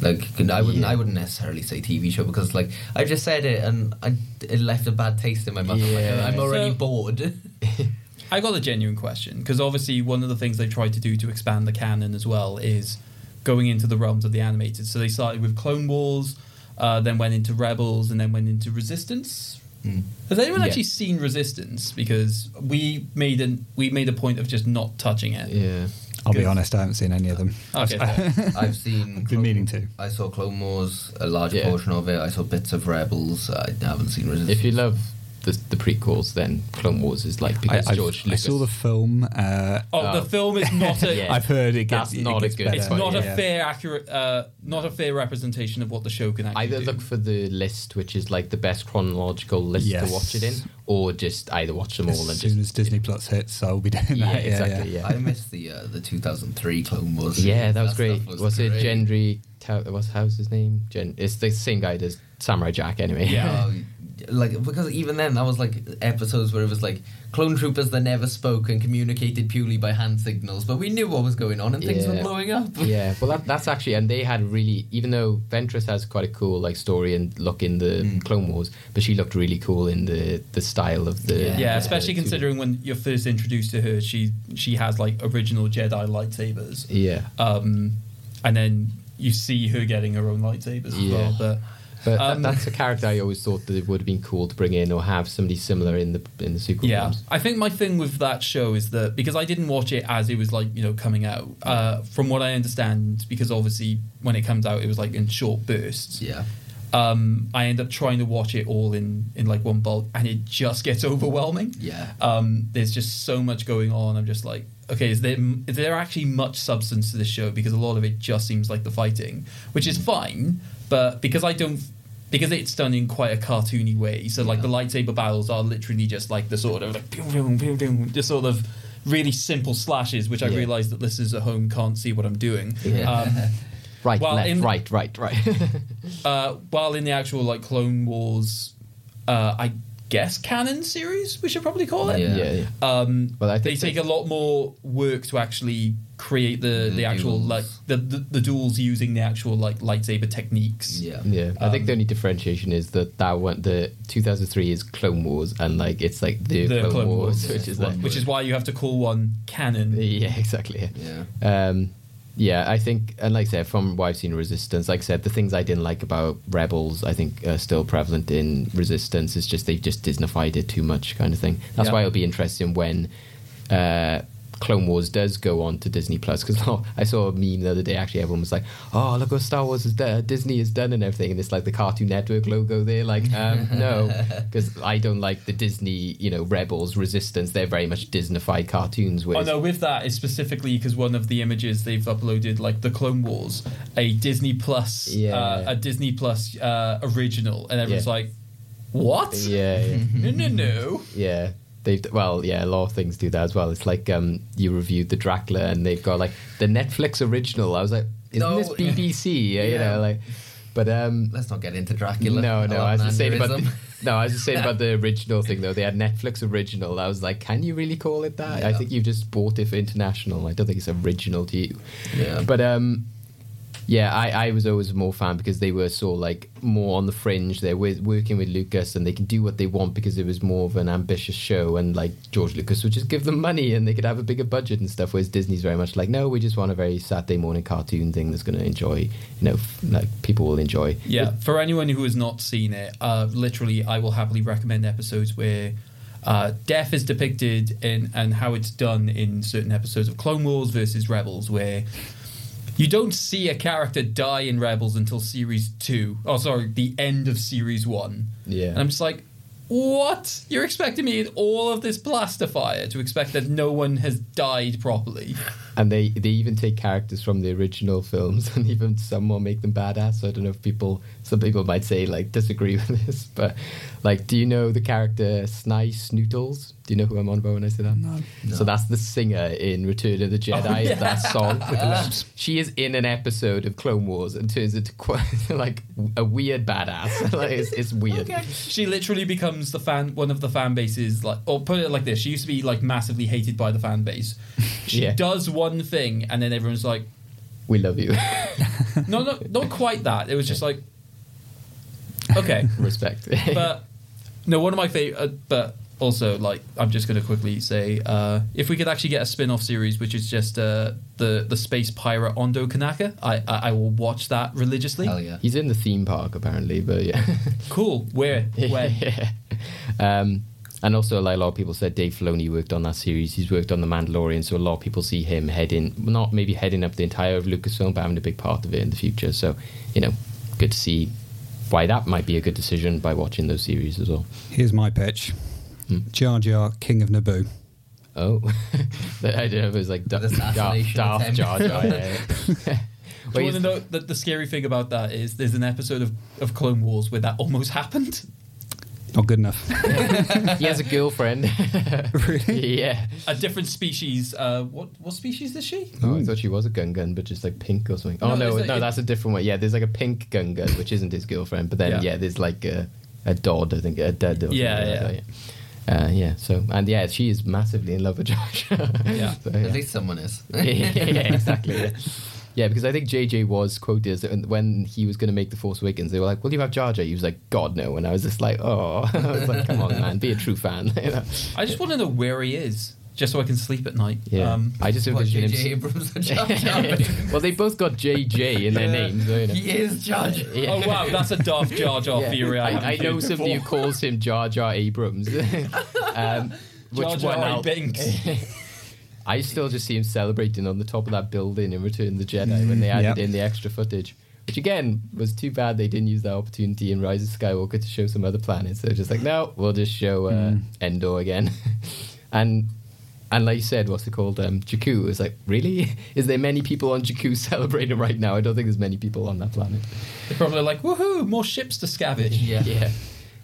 Like I wouldn't, Yeah. I wouldn't necessarily say TV show because, like, I just said it and I, it left a bad taste in my mouth. Yeah. Like, I'm already So- bored. I got a genuine question because obviously one of the things they tried to do to expand the canon as well is going into the realms of the animated. So they started with Clone Wars, uh, then went into Rebels, and then went into Resistance. Mm. Has anyone Yeah. actually seen Resistance? Because we made an we made a point of just not touching it. Yeah. I'll be honest, I haven't seen any of them. Oh, okay, I've seen. Been meaning to. I saw Clone Wars, a large Yeah. portion of it. I saw bits of Rebels. I haven't seen Resistance. If you love the, the prequels, then Clone Wars is like I, because I've- George I Lucas. saw the film. Uh, Oh, Oh. the film is not a. Yeah. I've heard it gets, That's it not a good- better. It's not yeah. a fair, accurate, uh, not a fair representation of what the show can actually Either do. look for the list, which is like the best chronological list Yes. to watch it in, or just either watch them all As and soon just as Disney Plus hits, I'll be doing that. Yeah, Yeah, exactly. yeah. Yeah, I missed the uh, the 2003 Clone Wars. yeah, that was stuff great. Was, it great. Genndy? Ta- what's how's his name? Gen. It's the same guy as Samurai Jack, anyway. Yeah, like because even then that was like episodes where it was like clone troopers that never spoke and communicated purely by hand signals, but we knew what was going on and things were blowing up. yeah, well, that, that's actually, and they had really, even though Ventress has quite a cool like story and look in the Mm. Clone Wars, but she looked really cool in the the style of the Yeah. yeah, especially the- considering when you're first introduced to her, she she has like original Jedi lightsabers. Yeah, um, and then you see her getting her own lightsabers as well. But but Um, that, that's a character I always thought that it would have been cool to bring in or have somebody similar in the in the sequel yeah, films. I think my thing with that show is that because I didn't watch it as it was like you know coming out. Uh, from what I understand, because obviously when it comes out, it was like in short bursts. Yeah. um, I end up trying to watch it all in in like one bulk, and it just gets overwhelming. Yeah. Um, there's just so much going on. I'm just like, okay, is there is there actually much substance to this show? Because a lot of it just seems like the fighting, which is fine, but because I don't. Because it's done in quite a cartoony way, so like the lightsaber battles are literally just like the sort of like just sort of really simple slashes, which I Yeah. realise that listeners at home can't see what I'm doing. Yeah. Um, Right, Well, left, in- right, right, right. uh, while in the actual like Clone Wars, uh, I guess canon series we should probably call it. Yeah. yeah, yeah. Um, Well, I think they take a lot more work to actually create the, the, The actual duels. like the, the the duels using the actual like lightsaber techniques. Yeah. Yeah, I think Um, the only differentiation is that that one, the 2003 is Clone Wars, and like it's like the, The Clone, Clone Wars, Wars, which is one like, Which is why you have to call one canon. yeah, exactly. Yeah. Um, yeah, I think, and like I said, from what I've seen in Resistance, like I said, the things I didn't like about Rebels, I think, are still prevalent in Resistance. It's just they've just Disneyfied it too much, kind of thing. That's Yeah. why it'll be interesting when uh, Clone Wars does go on to Disney Plus. Because I saw a meme the other day. Actually, everyone was like, "Oh, look what Star Wars is done, Disney is done, and everything." And it's like the Cartoon Network logo there. Like, um, no, because I don't like the Disney, you know, Rebels, Resistance. They're very much Disneyfied cartoons. Oh no, with that it's specifically because one of the images they've uploaded, like the Clone Wars, a Disney Plus, Yeah. uh, a Disney Plus uh, original, and everyone's Yeah. like, "What? yeah, yeah. no, no, no." Yeah. They've well, yeah, a lot of things do that as well. It's like um, you reviewed the Dracula, and they've got like the Netflix original. I was like, isn't No. this BBC? Yeah, You know, like, but um, Let's not get into Dracula. no, no. I was just saying about the, no, I was just saying about the original thing though. They had Netflix original. I was like, can you really call it that? I think you've just bought it for international. I don't think it's original to you. Yeah. But um, yeah, I, I was always more fan because they were so like more on the fringe. They were working with Lucas and they can do what they want because it was more of an ambitious show. And like George Lucas would just give them money and they could have a bigger budget and stuff. Whereas Disney's very much like, no, we just want a very Saturday morning cartoon thing that's going to enjoy, you know, f- like people will enjoy. Yeah, for anyone who has not seen it, uh, literally, I will happily recommend episodes where uh, death is depicted in, and how it's done in certain episodes of Clone Wars versus Rebels, where you don't see a character die in Rebels until series two. Oh, sorry, the end of series one. Yeah. And I'm just like, what? You're expecting me in all of this blaster fire to expect that no one has died properly? And they, they even take characters from the original films and even somewhat make them badass. So I don't know if people, some people might say like disagree with this, but like, do you know the character Sy Snootles? Do you know who I'm on about when I say that? No. So that's the singer in Return of the Jedi. Oh, yeah. That song with. She is in an episode of Clone Wars and turns into quite like a weird badass. like, it's, it's weird. She literally becomes the fan, one of the fan bases. Like, or put it like this: she used to be like massively hated by the fan base. She Yeah. does one thing, and then everyone's like, We love you. "No, no, not quite that." It was just like, okay, Respect. but no, one of my favorite. Uh, but also, like, I'm just going to quickly say, uh, if we could actually get a spin-off series, which is just uh, the the space pirate Hondo Ohnaka, I, I I will watch that religiously. Hell yeah. He's in the theme park apparently, but yeah. Cool. Where? When? yeah. Um, and also, like a lot of people said, Dave Filoni worked on that series. He's worked on The Mandalorian, so a lot of people see him heading, not maybe heading up the entire of Lucasfilm, but having a big part of it in the future. So, you know, good to see why that might be a good decision by watching those series as well. Here's my pitch Jar Jar, King of Naboo. Oh, I don't know if it was like da- The Darth, Darth. Jar Jar. Yeah. Do you want to know that the scary thing about that is there's an episode of, of Clone Wars where that almost happened. Not good enough. he has a girlfriend. really? yeah. A different species. Uh, what what species is she? Oh, I thought she was a Gungan, but just like pink or something. Oh No, no, it's no, like- that's a different one. Yeah, there's like a pink Gungan, which isn't his girlfriend, but then Yeah. yeah, there's like a, a Dodd, I think, a Dud. Or Yeah, something like that, yeah. Uh, yeah. So and yeah, she is massively in love with Josh. Yeah. So, At least someone is. yeah, exactly. Yeah. Yeah, because I think JJ was quoted as when he was going to make the Force Awakens. They were like, "Will you have Jar Jar?" He was like, "God no!" And I was just like, "Oh," I was like, "Come on, man, be a true fan." You know? I just want to know where he is, just so I can sleep at night. Yeah, Um, I just What, envision J.J. him. Abrams or Jar Jar? well, they both got JJ in their names. so, you know. He is Jar Jar. Yeah. Oh wow, that's a Darth Jar Jar Yeah. theory. I, I, I know heard somebody who calls him Jar Jar Abrams. um, which Jar Jar one I'll- Binks. I still just see him celebrating on the top of that building in Return of the Jedi when they added Yep. in the extra footage. Which again was too bad they didn't use that opportunity in Rise of Skywalker to show some other planets. They're just like, no, we'll just show uh, Mm. Endor again. and and like you said, what's it called? Um, Jakku. It's like, really? Is there many people on Jakku celebrating right now? I don't think there's many people on that planet. They're probably like, woohoo, more ships to scavenge. yeah.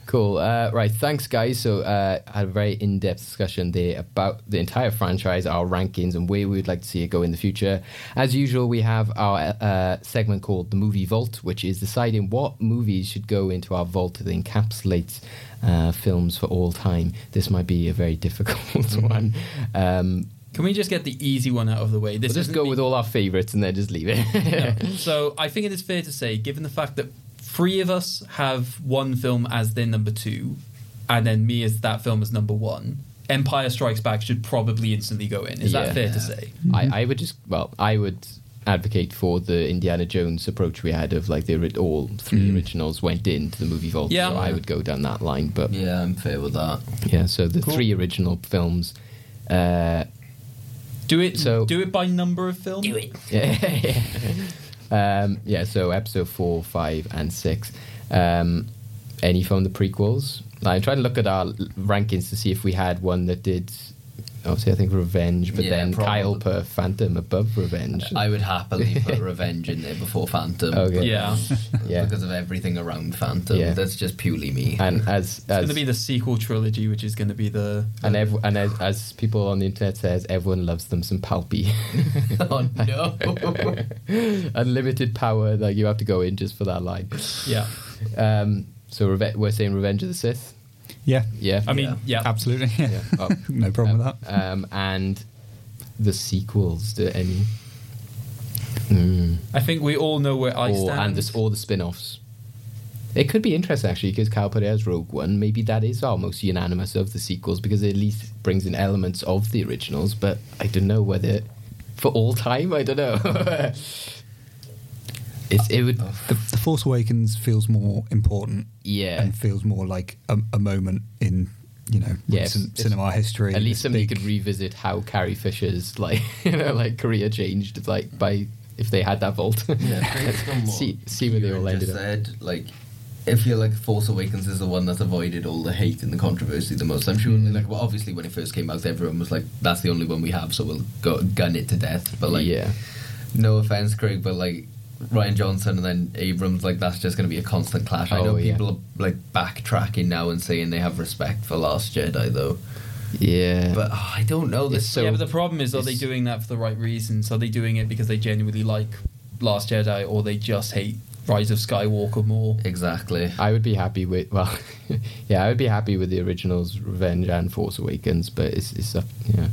Cool. Uh, right. Thanks, guys. So, uh, I had a very in-depth discussion there about the entire franchise, our rankings, and where we would like to see it go in the future. As usual, we have our uh, segment called the Movie Vault, which is deciding what movies should go into our vault that encapsulates uh, films for all time. This might be a very difficult one. Um, Can we just get the easy one out of the way? This we'll just go the- with all our favourites and then just leave it. No. So I think it is fair to say, given the fact that three of us have one film as their number two, and then me as that film as number one, Empire Strikes Back should probably instantly go in. Is Yeah. that fair to say? I, I would just well, I would advocate for the Indiana Jones approach we had of like the ori- all three Mm. originals went into the movie vault. Yeah. so I would go down that line. But Yeah, I'm fair with that. yeah, so the Cool. three original films. Uh, Do it. So- do it by number of film. Do it. yeah, um, yeah. So episode four, five, and six. Um, any from the prequels? I tried to look at our rankings to see if we had one that did. Obviously, I think Revenge, but Yeah, then probably. Kyle put Phantom above Revenge. I would happily put Revenge in there before Phantom. Okay. Yeah. Yeah. Because of everything around Phantom. Yeah. That's just purely me. and as It's going to be the sequel trilogy, which is going to be the. And, ev- and as, as people on the internet says, everyone loves them some Palpy. oh no. Unlimited power, like you have to go in just for that line. yeah. Um, so reve- we're saying Revenge of the Sith. Yeah, Yeah. I mean, yeah. absolutely. Yeah. Yeah. Oh. no problem um, with that. Um, and the sequels to any. Mm. I think we all know where I Or, stand. and this, all the spin offs. It could be interesting actually because Cal Perez Rogue One. Maybe that is almost unanimous of the sequels because it at least brings in elements of the originals. But I don't know whether for all time. I don't know. it's it would The, the Force Awakens feels more important yeah. and feels more like a, a moment in you know Yeah, recent it's- cinema history. At least somebody big- could revisit how Carrie Fisher's like you know like career changed like by if they had that vault. Yeah, based what see see where they all Kieran ended just up. said, like, I feel like Force Awakens is the one that's avoided all the hate and the controversy the most. I'm sure, Mm. like, well, obviously when it first came out, everyone was like, "That's the only one we have, so we'll go gun it to death." But like, yeah. no offense, Craig, but like Rian Johnson and then Abrams, like that's just going to be a constant clash. I Oh, know yeah. people are like backtracking now and saying they have respect for Last Jedi, though. Yeah. But oh, I don't know. This so yeah, but the problem is, are they doing that for the right reasons? Are they doing it because they genuinely like Last Jedi, or they just hate Rise of Skywalker more? exactly. I would be happy with well, yeah, I would be happy with the originals, Revenge and Force Awakens, but it's it's up, yeah,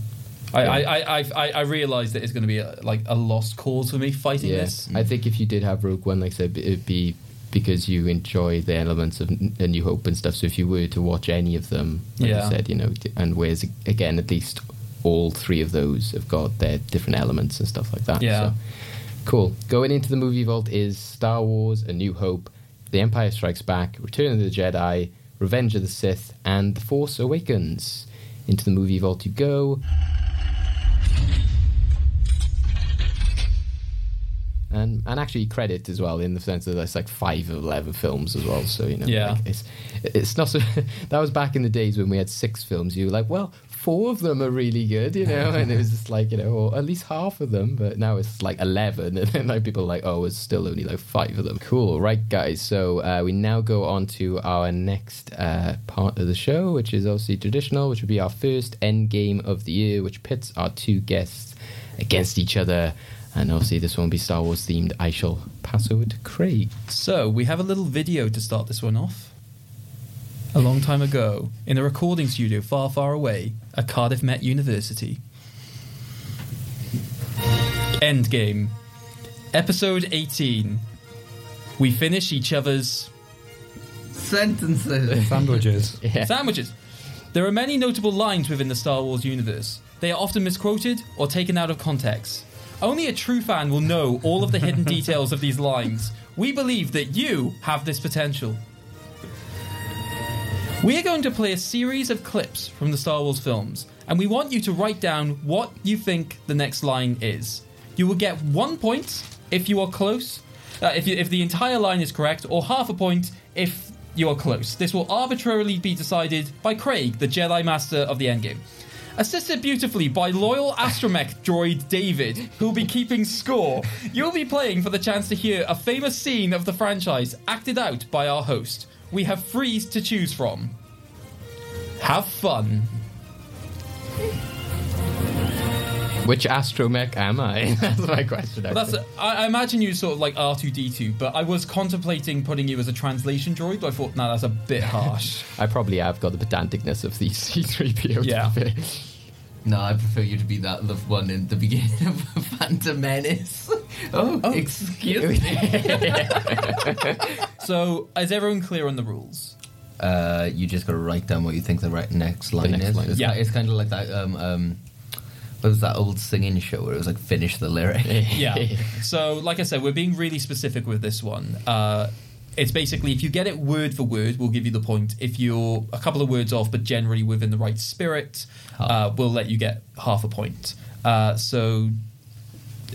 I, I, I, I, realize that it's going to be a, like a lost cause for me fighting yeah. this. I think if you did have Rogue One, like I said, it'd be because you enjoy the elements of A New Hope and stuff. So if you were to watch any of them, like Yeah. you said, you know, and whereas again, at least all three of those have got their different elements and stuff like that. Yeah. So, cool. Going into the movie vault is Star Wars: A New Hope, The Empire Strikes Back, Return of the Jedi, Revenge of the Sith, and The Force Awakens. Into the movie vault you go. And, and actually credit as well in the sense that there's like five of eleven films as well. So you know, Yeah. like, it's it's not so. that was back in the days when we had six films. You were like, well, four of them are really good, you know, and it was just like you know, or at least half of them. But now it's like eleven, and then like people are like, oh, it's still only like five of them. Cool, right, guys. So uh, we now go on to our next uh, part of the show, which is obviously traditional, which would be our first end game of the year, which pits our two guests against each other. And obviously, this one won't be Star Wars themed. I shall pass over to Craig. So we have a little video to start this one off. A long time ago, in a recording studio far, far away at Cardiff Met University. Endgame. Episode 18. We finish each other's Sentences. sandwiches. Yeah. sandwiches. There are many notable lines within the Star Wars universe. They are often misquoted or taken out of context. Only a true fan will know all of the hidden details of these lines. We believe that you have this potential. We are going to play a series of clips from the Star Wars films, and we want you to write down what you think the next line is. You will get one point if you are close, Uh, if, you, if the entire line is correct, or half a point if you are close. This will arbitrarily be decided by Craig, the Jedi Master of the Endgame. Assisted beautifully by loyal astromech droid David, who'll be keeping score. You'll be playing for the chance to hear a famous scene of the franchise acted out by our host. We have threes to choose from. Have fun. Which astromech am I? That's my question. But that's I, I imagine you sort of like R two D two, but I was contemplating putting you as a translation droid. But I thought, nah, that's a bit harsh. I probably have got the pedanticness of the C3PO. Yeah. To be fair. No, I prefer you to be that the one in the beginning of Phantom Menace. Oh, excuse me. so, is everyone clear on the rules? Uh, you just got to write down what you think the right next line next is. line. It's, Yeah. it's kind of like that. Um, um, what was that old singing show where it was like finish the lyric? Yeah. so, like I said, we're being really specific with this one. Uh, it's basically if you get it word for word, we'll give you the point. If you're a couple of words off, but generally within the right spirit, uh, we'll let you get half a point. Uh, so,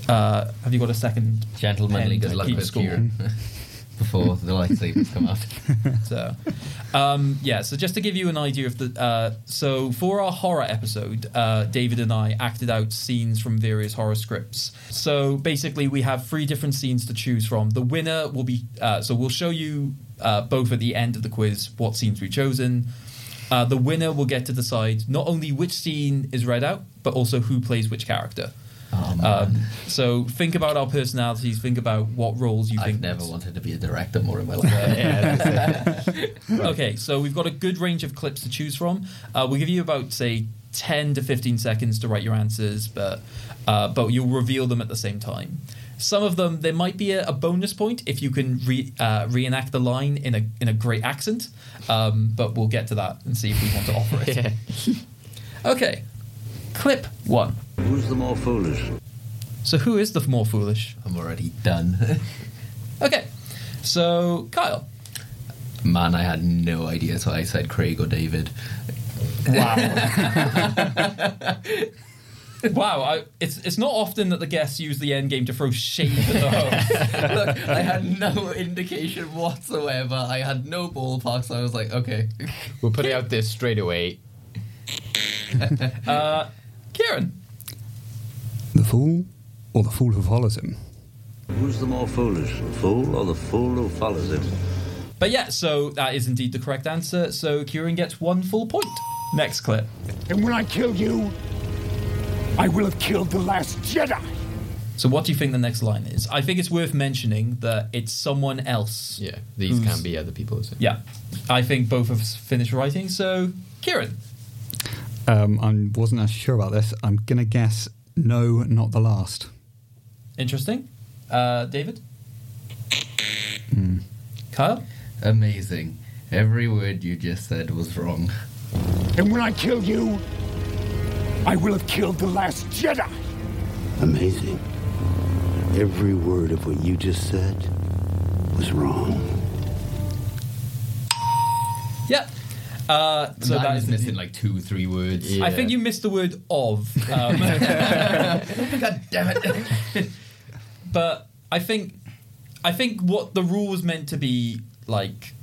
uh, have you got a second? Gentlemanly pen to good luck keep with score? you before the lightsabers come out. So, um, yeah. So just to give you an idea of the, uh, so for our horror episode, uh, David and I acted out scenes from various horror scripts. So basically, we have three different scenes to choose from. The winner will be, uh, so we'll show you uh, both at the end of the quiz what scenes we've chosen. Uh, the winner will get to decide not only which scene is read out, but also who plays which character. Oh, Um, so think about our personalities. Think about what roles you I've think. never wanted to be a director more in my life. Okay, so we've got a good range of clips to choose from. Uh, we'll give you about say ten to fifteen seconds to write your answers, but uh, but you'll reveal them at the same time. Some of them there might be a, a bonus point if you can re, uh, reenact the line in a in a great accent, um, but we'll get to that and see if we want to offer it. Yeah. Okay, clip one. Who's the more foolish? So who is the more foolish? I'm already done. Okay, so Kyle. Man, I had no idea, so I said Craig or David. Wow, I, it's it's not often that the guests use the end game to throw shade at the host. Look, I had no indication whatsoever. I had no ballpark, so I was like, okay. We'll put it out there straight away. Uh, Kieran. The fool or the fool who follows him? Who's the more foolish, the fool or the fool who follows him? But yeah, so that is indeed the correct answer. So Kieran gets one full point. Next clip. And when I kill you, I will have killed the last Jedi. So what do you think the next line is? I think it's worth mentioning that it's someone else. Yeah, these can be other people. So. Yeah. I think both of us finished writing. So Kieran. Um, I wasn't actually sure about this. I'm gonna guess no, not the last. Interesting. Uh, David. Kyle. Amazing. Every word you just said was wrong. And when I kill you, I will have killed the last Jedi. Amazing. Every word of what you just said was wrong. Uh, so that is missing like two, three words. I think you missed the word of. Um, God damn it. but I think I think what the rule was meant to be like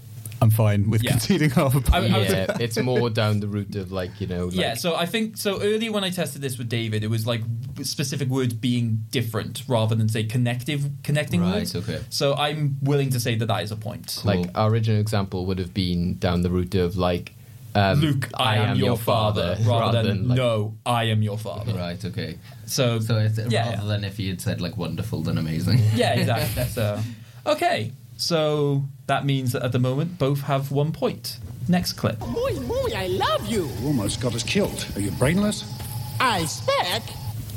I'm fine with Yeah. conceding half a point. I- I was- Yeah, it's more down the route of like you know. Like, yeah so i think so earlier when i tested this with david it was like specific words being different rather than say connective connecting Right, words okay. so i'm willing to say that that is a point Like our original example would have been down the route of like um, luke i, am, your father, rather, than, like, no i am your father Right, okay. so So it's Yeah, rather yeah. than if he had said like wonderful than amazing. yeah exactly so okay so that means that at the moment both have one point next clip Muy, muy, I love you. Almost got us killed. Are you brainless? I spec.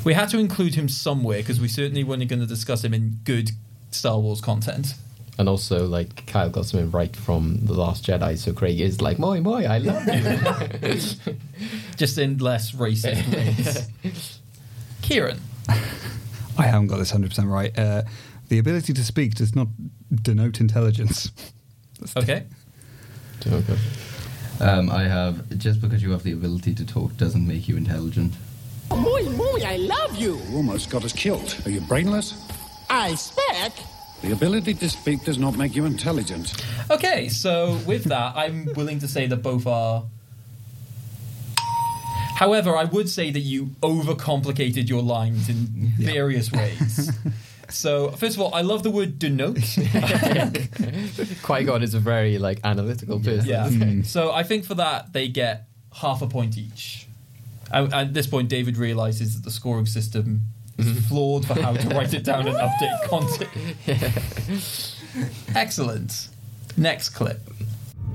we had to include him somewhere because we certainly weren't going to discuss him in good star wars content And also, like Kyle got something right from the Last Jedi, so Craig is like, "Moi, moi, I love you." just in less racist ways. Kieran. I haven't got this 100% right. Uh, the ability to speak does not denote intelligence. Okay. Um, I have just because you have the ability to talk doesn't make you intelligent. Muy, muy, I love you. You Almost got us killed. Are you brainless? I spec. The ability to speak does not make you intelligent. Okay, so with that, I'm willing to say that both are. However, I would say that you overcomplicated your lines in various ways. So, first of all, I love the word denote. Qui Gon is a very like analytical person. Yeah. Mm. So I think for that they get half a point each. At, at this point, David realizes that the scoring system is mm-hmm. flawed for how to write it down and update content. Excellent. Next clip.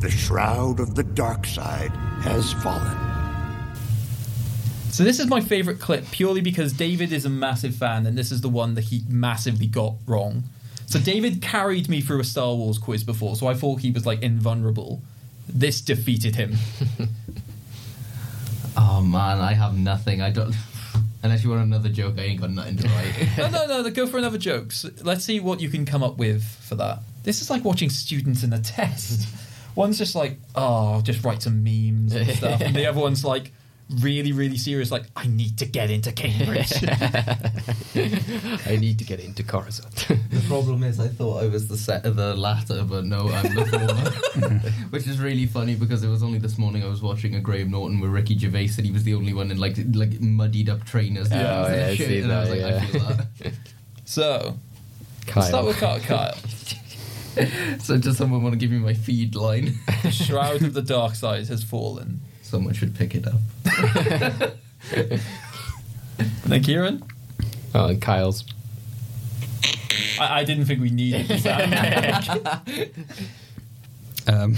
The shroud of the dark side has fallen. So this is my favorite clip purely because David is a massive fan, and this is the one that he massively got wrong. So David carried me through a Star Wars quiz before, so I thought he was like invulnerable. This defeated him. Oh man, I have nothing. I don't. Unless you want another joke, I ain't got nothing to write. no, no, no. Go for another joke. So let's see what you can come up with for that. This is like watching students in a test. One's just like, oh, just write some memes and stuff, and the other one's like, really, really serious. Like, I need to get into Cambridge. I need to get into Coruscant. the problem is, I thought I was the set of the latter, but no, I'm the former. Which is really funny because it was only this morning I was watching a Graham Norton with Ricky Gervais, and he was the only one in like like muddied up trainers. Oh, yeah, I shit, see and I was that, like, I yeah. feel that. so, Kyle. start with Kyle. Kyle. so does someone want to give me my feed line? The shroud of the dark side has fallen. Someone should pick it up. And then Kieran. Oh, and Kyle's. I, I didn't think we needed that. Um,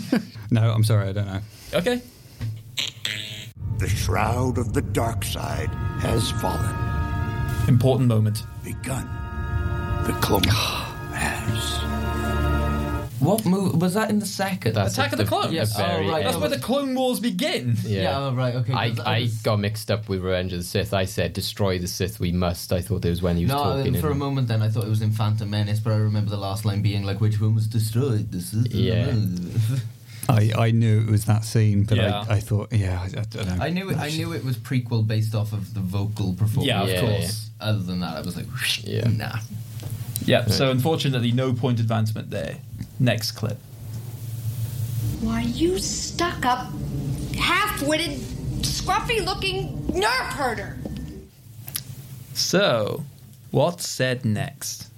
no, I'm sorry, I don't know. okay. The shroud of the dark side has fallen. Important moment. Begun. The clone has. What move was that in the second? That's Attack of the Clones. Yes. Oh, very Oh, right. That's where the Clone Wars begin. Yeah. Yeah, oh, right, okay, I I was- got mixed up with Revenge of the Sith. I said, destroy the Sith, we must. I thought it was when he was No, talking. and for a in- moment then I thought it was in Phantom Menace, but I remember the last line being like, "Which one was destroyed?" This is Yeah. I, I knew it was that scene, but Yeah. I, I thought, yeah, I, I don't know. I knew it. I knew it was prequel based off of the vocal performance. Yeah, of Yeah, course. Other than that, I was like, Yeah. nah. Yeah, so unfortunately, no point advancement there. Next clip. Why, you stuck up, half witted, scruffy looking nerf herder. So, what's said next?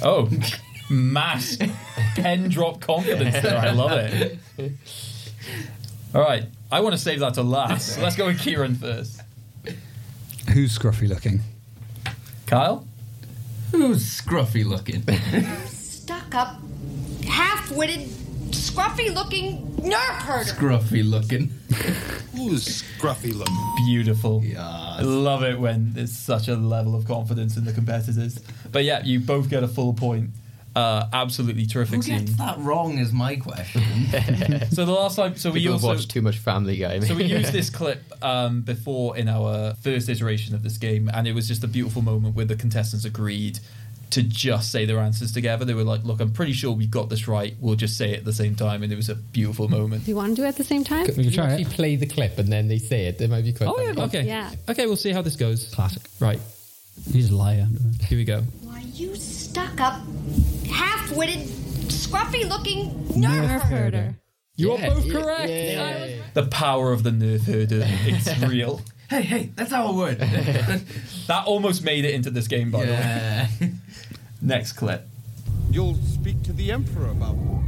Oh, mass pen drop confidence there. I love it. All right, I want to save that to last. So let's go with Kieran first. Who's scruffy looking? Kyle? Who's scruffy looking? Stuck up, half witted, scruffy looking nerf herder. Scruffy looking. Who's scruffy looking? Beautiful. I love it when there's such a level of confidence in the competitors. But yeah, you both get a full point. Uh, absolutely terrific Who scene. gets that wrong is my question. So the last time, so we People have also watched too much Family Guy. so we used this clip um, before in our first iteration of this game, and it was just a beautiful moment where the contestants agreed to just say their answers together. They were like, "Look, I'm pretty sure we got this right. We'll just say it at the same time," and it was a beautiful moment. Do you want to do it at the same time? Could you actually play the clip and then they say it? They might be quite Oh funny. yeah, okay, Yeah. okay. We'll see how this goes. Classic. Right, He's a liar. here we go. Why, you stuck up, half witted, scruffy looking nerf, herder. You're Yeah, both yeah, correct. yeah. The power of the nerf herder. It's real. hey, hey, that's our word. That almost made it into this game, by the way. yeah. Next clip. You'll speak to the Emperor about war.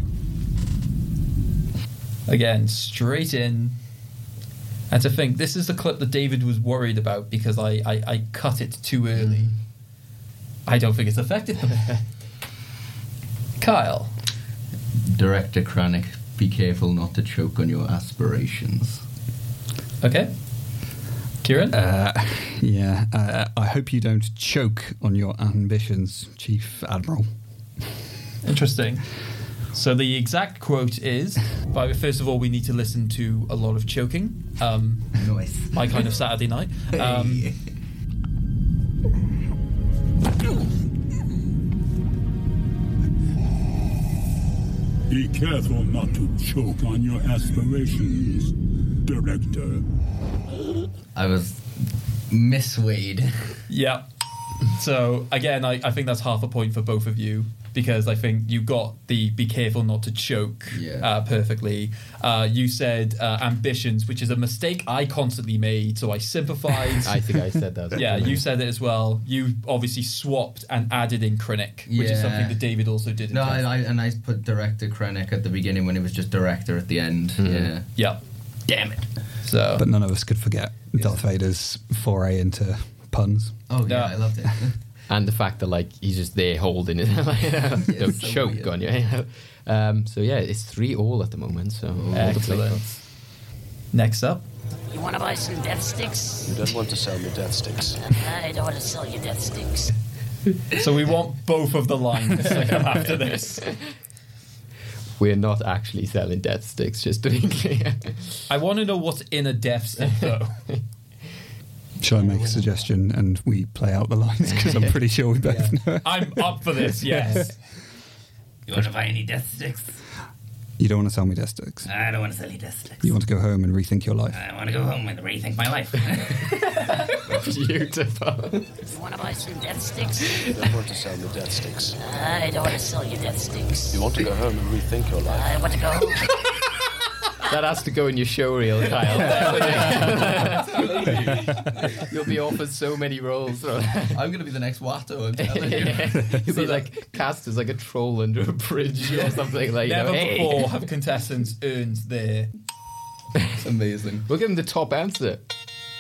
Again, straight in. And to think, this is the clip that David was worried about because I, I, I cut it too early. I don't think it's affected them. Kyle. Director Krennic, be careful not to choke on your aspirations. Okay. Kieran? Uh, yeah, uh, I hope you don't choke on your ambitions, Chief Admiral. Interesting. So the exact quote is, but first of all, we need to listen to a lot of choking. Um, Nice. my kind of Saturday night. Um, Be careful not to choke on your aspirations, Director. I was misweighed. yeah. So again, I, I think that's half a point for both of you because I think you got the be careful not to choke Yeah. uh, perfectly. Uh, you said uh, ambitions, which is a mistake I constantly made, so I sympathise. I think I said that. yeah, you said it as well. You obviously swapped and added in Krennic, which is something that David also did. No, Death. I, I, and I put director Krennic at the beginning when it was just director at the end. Yeah. Yep. Damn it. So, But none of us could forget Darth Vader's foray into puns. Oh yeah, Yeah. I loved it. and the fact that like he's just there holding it, like, don't so choke weird. on you. um, so yeah, it's three all at the moment. So all to excellent. Next up, You want to buy some death sticks? You don't want to sell me death sticks. I don't want to sell you death sticks. so we want both of the lines to come after this. We're not actually selling death sticks, just to be clear. I want to know what's in a death stick, though. Shall I make a suggestion and we play out the lines? Because I'm pretty sure we both know. I'm up for this. Yes. You want to buy any death sticks? You don't want to sell me death sticks. I don't want to sell you death sticks. You want to go home and rethink your life. I want to go home and rethink my life. Beautiful. You want to buy some death sticks? You don't want to sell me death sticks. I don't want to sell you death sticks. You want to go home and rethink your life. I want to go home. That has to go in your show reel, Kyle. You'll be offered so many roles. I'm going to be the next Watto. I'm telling you. You'll be like cast as like a troll under a bridge or something like. you know, Never hey. before have contestants earned their. It's amazing. We'll give them the top answer.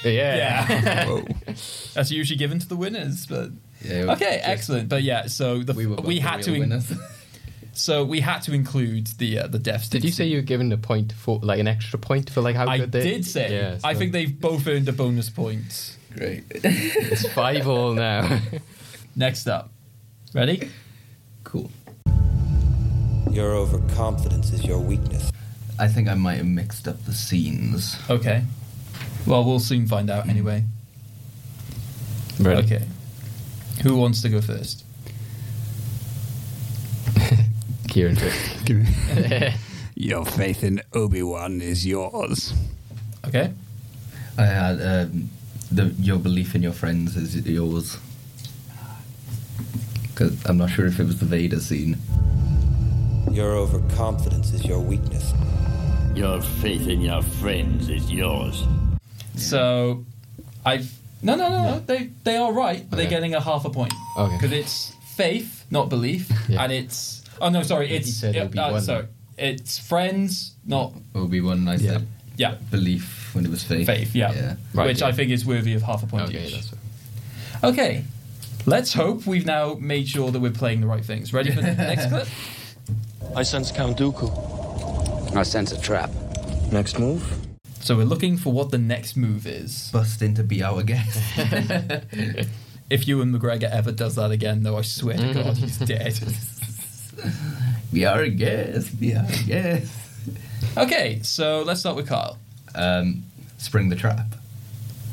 Yeah. Yeah. That's usually given to the winners, but Yeah, okay, just- excellent. But yeah, so the, We we, were both the had to in- winners. So we had to include the uh, the death Did you say you were given a point for like an extra point for like how I good they? I did say. Yeah, I think they've both earned a bonus point. Great. it's five all now. Next up, ready? Cool. Your overconfidence is your weakness. I think I might have mixed up the scenes. Okay. Well, we'll soon find out anyway. Ready? Okay. Who wants to go first? Kieran first. Me- your faith in Obi Wan is yours. Okay. I had um, the your belief in your friends is yours. Because I'm not sure if it was the Vader scene. Your overconfidence is your weakness. Your faith in your friends is yours. So, I've no, no, no, no. They they are right, but they're getting a half a point. Okay. Because it's faith, not belief, Yeah. and it's oh no, sorry, He it's said uh, Obi-Wan. sorry, it's friends, not Obi Wan, I said yeah, belief when it was faith. faith, yeah, Yeah. Right, which yeah. I think is worthy of half a point Okay, each. that's Okay, let's hope we've now made sure that we're playing the right things. Ready for the next clip? I sense Count Dooku. I sense a trap. Next move? So we're looking for what the next move is. Bust in to be our guest. If Ewan McGregor ever does that again, though, I swear to God, he's dead. be our guest. Be our guest. Okay, so let's start with Kyle. Um, spring the trap.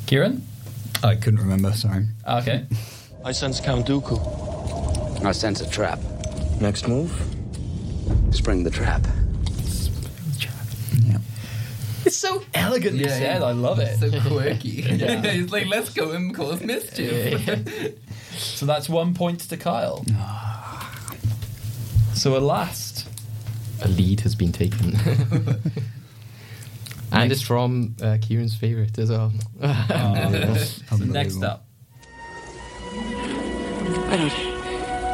Kieran? I couldn't remember, sorry. Okay. I sense Count Dooku. I sense a trap. Next move? Spring the trap. Yeah. It's so elegantly Yeah, said. yeah. I love it. So quirky. Yeah. He's like, let's go and cause mischief. So that's one point to Kyle. So at last, A lead has been taken. and it's from uh, Kieran's favourite as well. so next up, I don't.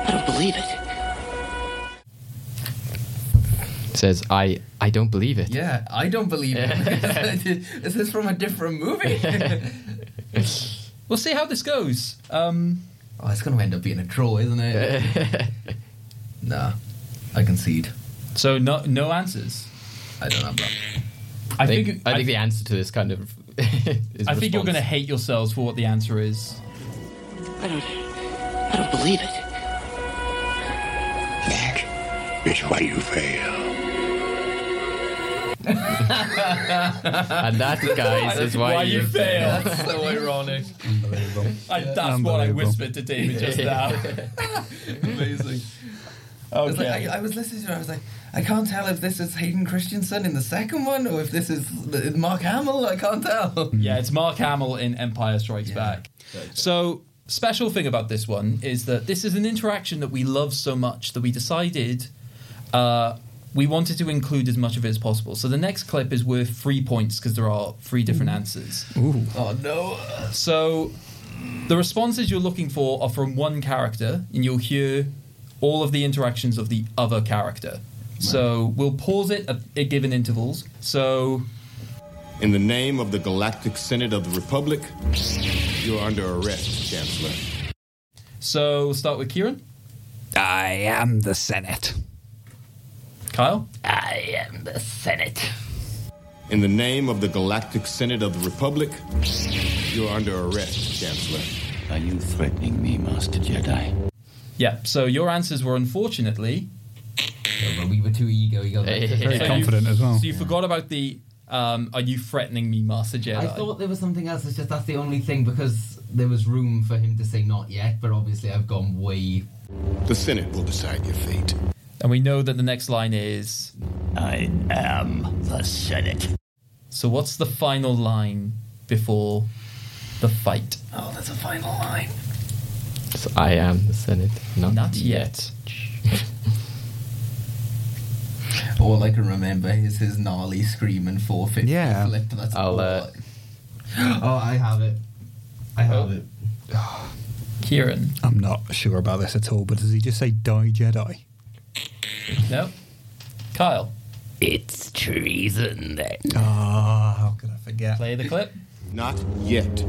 I don't believe it. says, I, I don't believe it. yeah, I don't believe it. Is this from a different movie? we'll see how this goes. Um, oh, it's going to end up being a draw, isn't it? nah, I concede. so no, no answers. I don't have that. I, I think, think. I think the answer to this kind of. is I think you're going to hate yourselves for what the answer is. I don't. I don't believe it. That is why you fail. And that, guys, is why, Why you fail. That's so ironic. Unbelievable. I, that's what I whispered to David just now. Amazing. I was, like, Okay. I, I was listening to it, I was like, I can't tell if this is Hayden Christensen in the second one or if this is Mark Hamill. I can't tell. Yeah, it's Mark Hamill in Empire Strikes Back. So special thing about this one is that this is an interaction that we love so much that we decided uh, we wanted to include as much of it as possible. So the next clip is worth three points because there are three different answers. Ooh. Oh no. So the responses you're looking for are from one character, and you'll hear all of the interactions of the other character. So we'll pause it at, at given intervals. So In the name of the Galactic Senate of the Republic, you are under arrest, Chancellor. so we'll start with Kieran. I am the Senate. Kyle. I am the Senate. In the name of the Galactic Senate of the Republic, you are under arrest, Chancellor. Are you threatening me, Master Jedi? Yeah. So your answers were unfortunately we were too ego. You got Very So you- confident as well. So you forgot about the. Um, are you threatening me, Master Jedi? I thought there was something else. It's just that's the only thing because there was room for him to say not yet, but obviously I've gone way. The Senate will decide your fate. and we know that the next line is. I am the Senate. So what's the final line before the fight? Oh, there's a final line. So I am the Senate. Not, Not yet. All I can remember is his gnarly scream and 450 Yeah. flip. That's I'll, all uh, Oh, I have it. I have it. Kieran. I'm not sure about this at all, but does he just say die Jedi? No. Kyle. It's treason then. Ah, how could I forget? Play the clip. Not yet.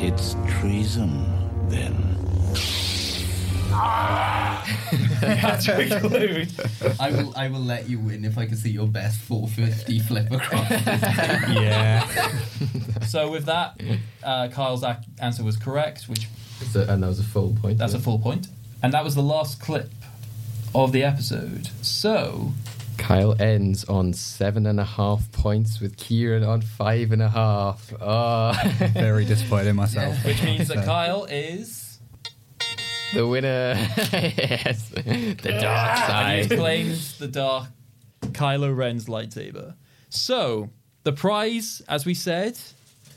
It's treason then. That's a clue. I will. I will let you win if I can see your best 450 flip across. Yeah. So with that, uh, Kyle's ac- answer was correct, which So, and that was a full point. that's a yeah. full point, and that was the last clip of the episode. So Kyle ends on seven and a half points with Kieran on five and a half. Oh. Very disappointed in myself. which means that Kyle is the winner. yes. The dark and he side. claims the dark Kylo Ren's lightsaber. So the prize, as we said,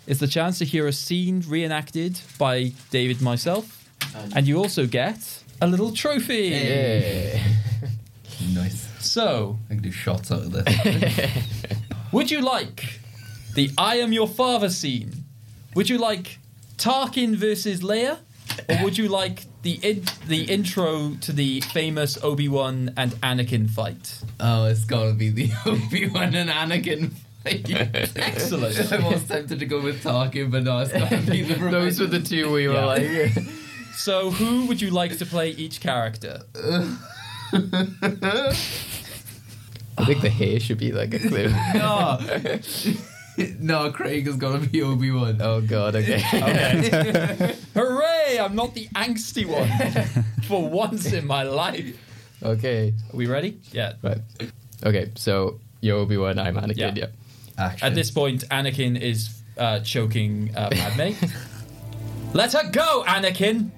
is the chance to hear a scene reenacted by David and myself, and you also get a little trophy. Yeah. nice. So, I can do shots out of this. would you like the I am your father scene? Would you like Tarkin versus Leia? Or would you like the in- the intro to the famous Obi Wan and Anakin fight? oh, it's gotta be the Obi Wan and Anakin. fight. Excellent. I was tempted to go with Tarkin, but no, it's gotta be the. Those were the two we were Yeah. like. So, who would you like to play each character? I think the hair should be like a clue. no. no, Craig has gotta be Obi Wan. Oh god, okay. Okay. Hooray! I'm not the angsty one for once in my life. okay. Are we ready? Yeah. Right. Okay, so you're Obi Wan, I'm Anakin, Yeah. yeah. Action. At this point, Anakin is uh, choking uh, Padme. Let her go, Anakin!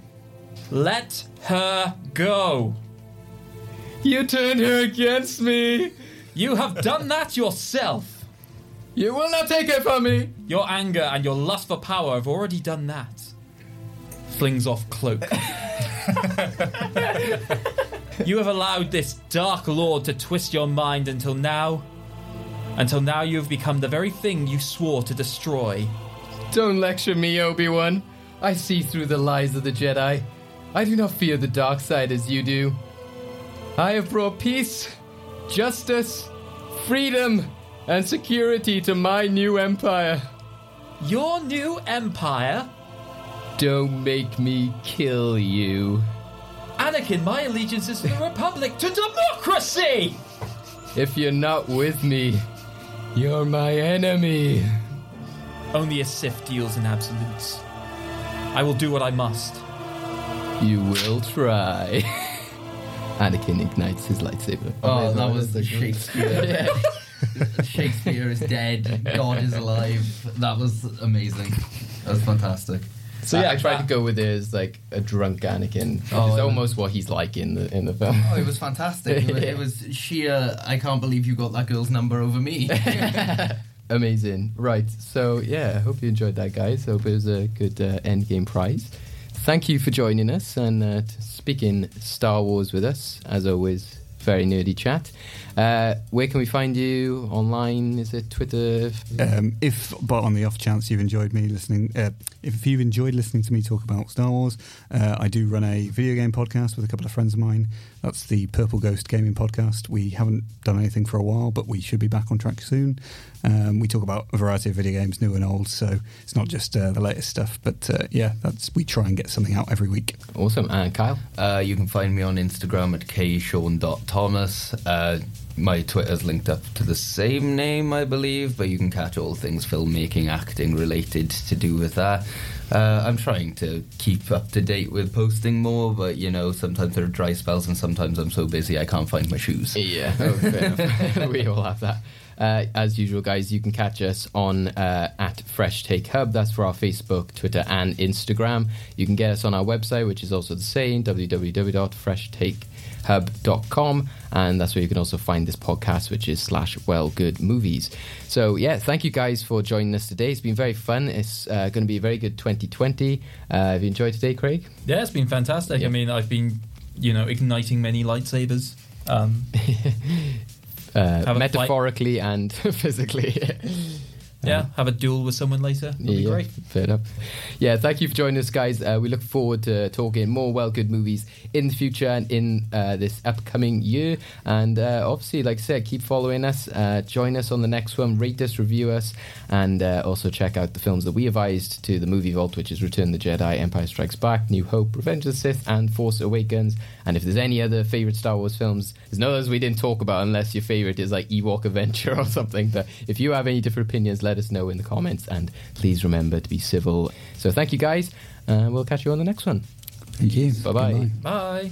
Let her go! You turned her against me! You have done that yourself! You will not take it from me! Your anger and your lust for power have already done that. Flings off cloak. you have allowed this dark lord to twist your mind until now. Until now, you have become the very thing you swore to destroy. Don't lecture me, Obi Wan. I see through the lies of the Jedi. I do not fear the dark side as you do. I have brought peace, justice, freedom, and security to my new empire. Your new empire? Don't make me kill you. Anakin, my allegiance is to the Republic, to democracy! If you're not with me, you're my enemy. Only a Sith deals in absolutes. I will do what I must. You will try. Anakin ignites his lightsaber. Oh, that was the Shakespeare. Shakespeare is dead. God is alive. That was amazing. That was fantastic. So yeah, I, tried to go with it as like a drunk Anakin. Oh, it's almost what he's like in the in the film. Oh, it was fantastic. It was, it was sheer. I can't believe you got that girl's number over me. Amazing. Right. So, yeah, I hope you enjoyed that, guys. Hope it was a good uh, end game prize. Thank you for joining us and uh, speaking Star Wars with us. As always, very nerdy chat. Uh, where can we find you online? Is it Twitter? Um, if, but on the off chance you've enjoyed me listening, uh, if you've enjoyed listening to me talk about Star Wars, uh, I do run a video game podcast with a couple of friends of mine. That's the Purple Ghost Gaming Podcast. We haven't done anything for a while, but we should be back on track soon. Um, we talk about a variety of video games, new and old, so it's not just uh, the latest stuff. But uh, yeah, that's we try and get something out every week. Awesome. And Kyle? Uh, you can find me on Instagram at kshawn.thomas. Uh, my Twitter's linked up to the same name, I believe, but you can catch all things filmmaking, acting related to do with that. Uh, I'm trying to keep up to date with posting more, but you know, sometimes there are dry spells, and sometimes I'm so busy I can't find my shoes. Yeah, oh, fair we all have that. Uh, as usual, guys, you can catch us on uh, at Fresh Take Hub. That's for our Facebook, Twitter, and Instagram. You can get us on our website, which is also the same www.freshtakehub.com, and that's where you can also find this podcast, which is slash Well Good Movies. So yeah, thank you guys for joining us today. It's been very fun. It's uh, going to be a very good 2020. Uh, have you enjoyed today, Craig? Yeah, it's been fantastic. I mean, I've been, you know, igniting many lightsabers. Um, Uh, Have a flight- metaphorically and physically. yeah, have a duel with someone later. That'd be yeah, great. Fair enough. Yeah, thank you for joining us, guys. Uh, we look forward to talking more well good movies in the future and in uh, this upcoming year. And uh, obviously, like I said, keep following us. Uh, join us on the next one. Rate us, review us, and uh, also check out the films that we advised to the movie vault, which is Return of the Jedi, Empire Strikes Back, New Hope, Revenge of the Sith, and Force Awakens. And if there's any other favorite Star Wars films, there's no others we didn't talk about unless your favorite is like Ewok Adventure or something. But if you have any different opinions, let us know in the comments. And please remember to be civil. So thank you guys. Uh, we'll catch you on the next one. Thank you. Bye bye. Goodbye. Bye.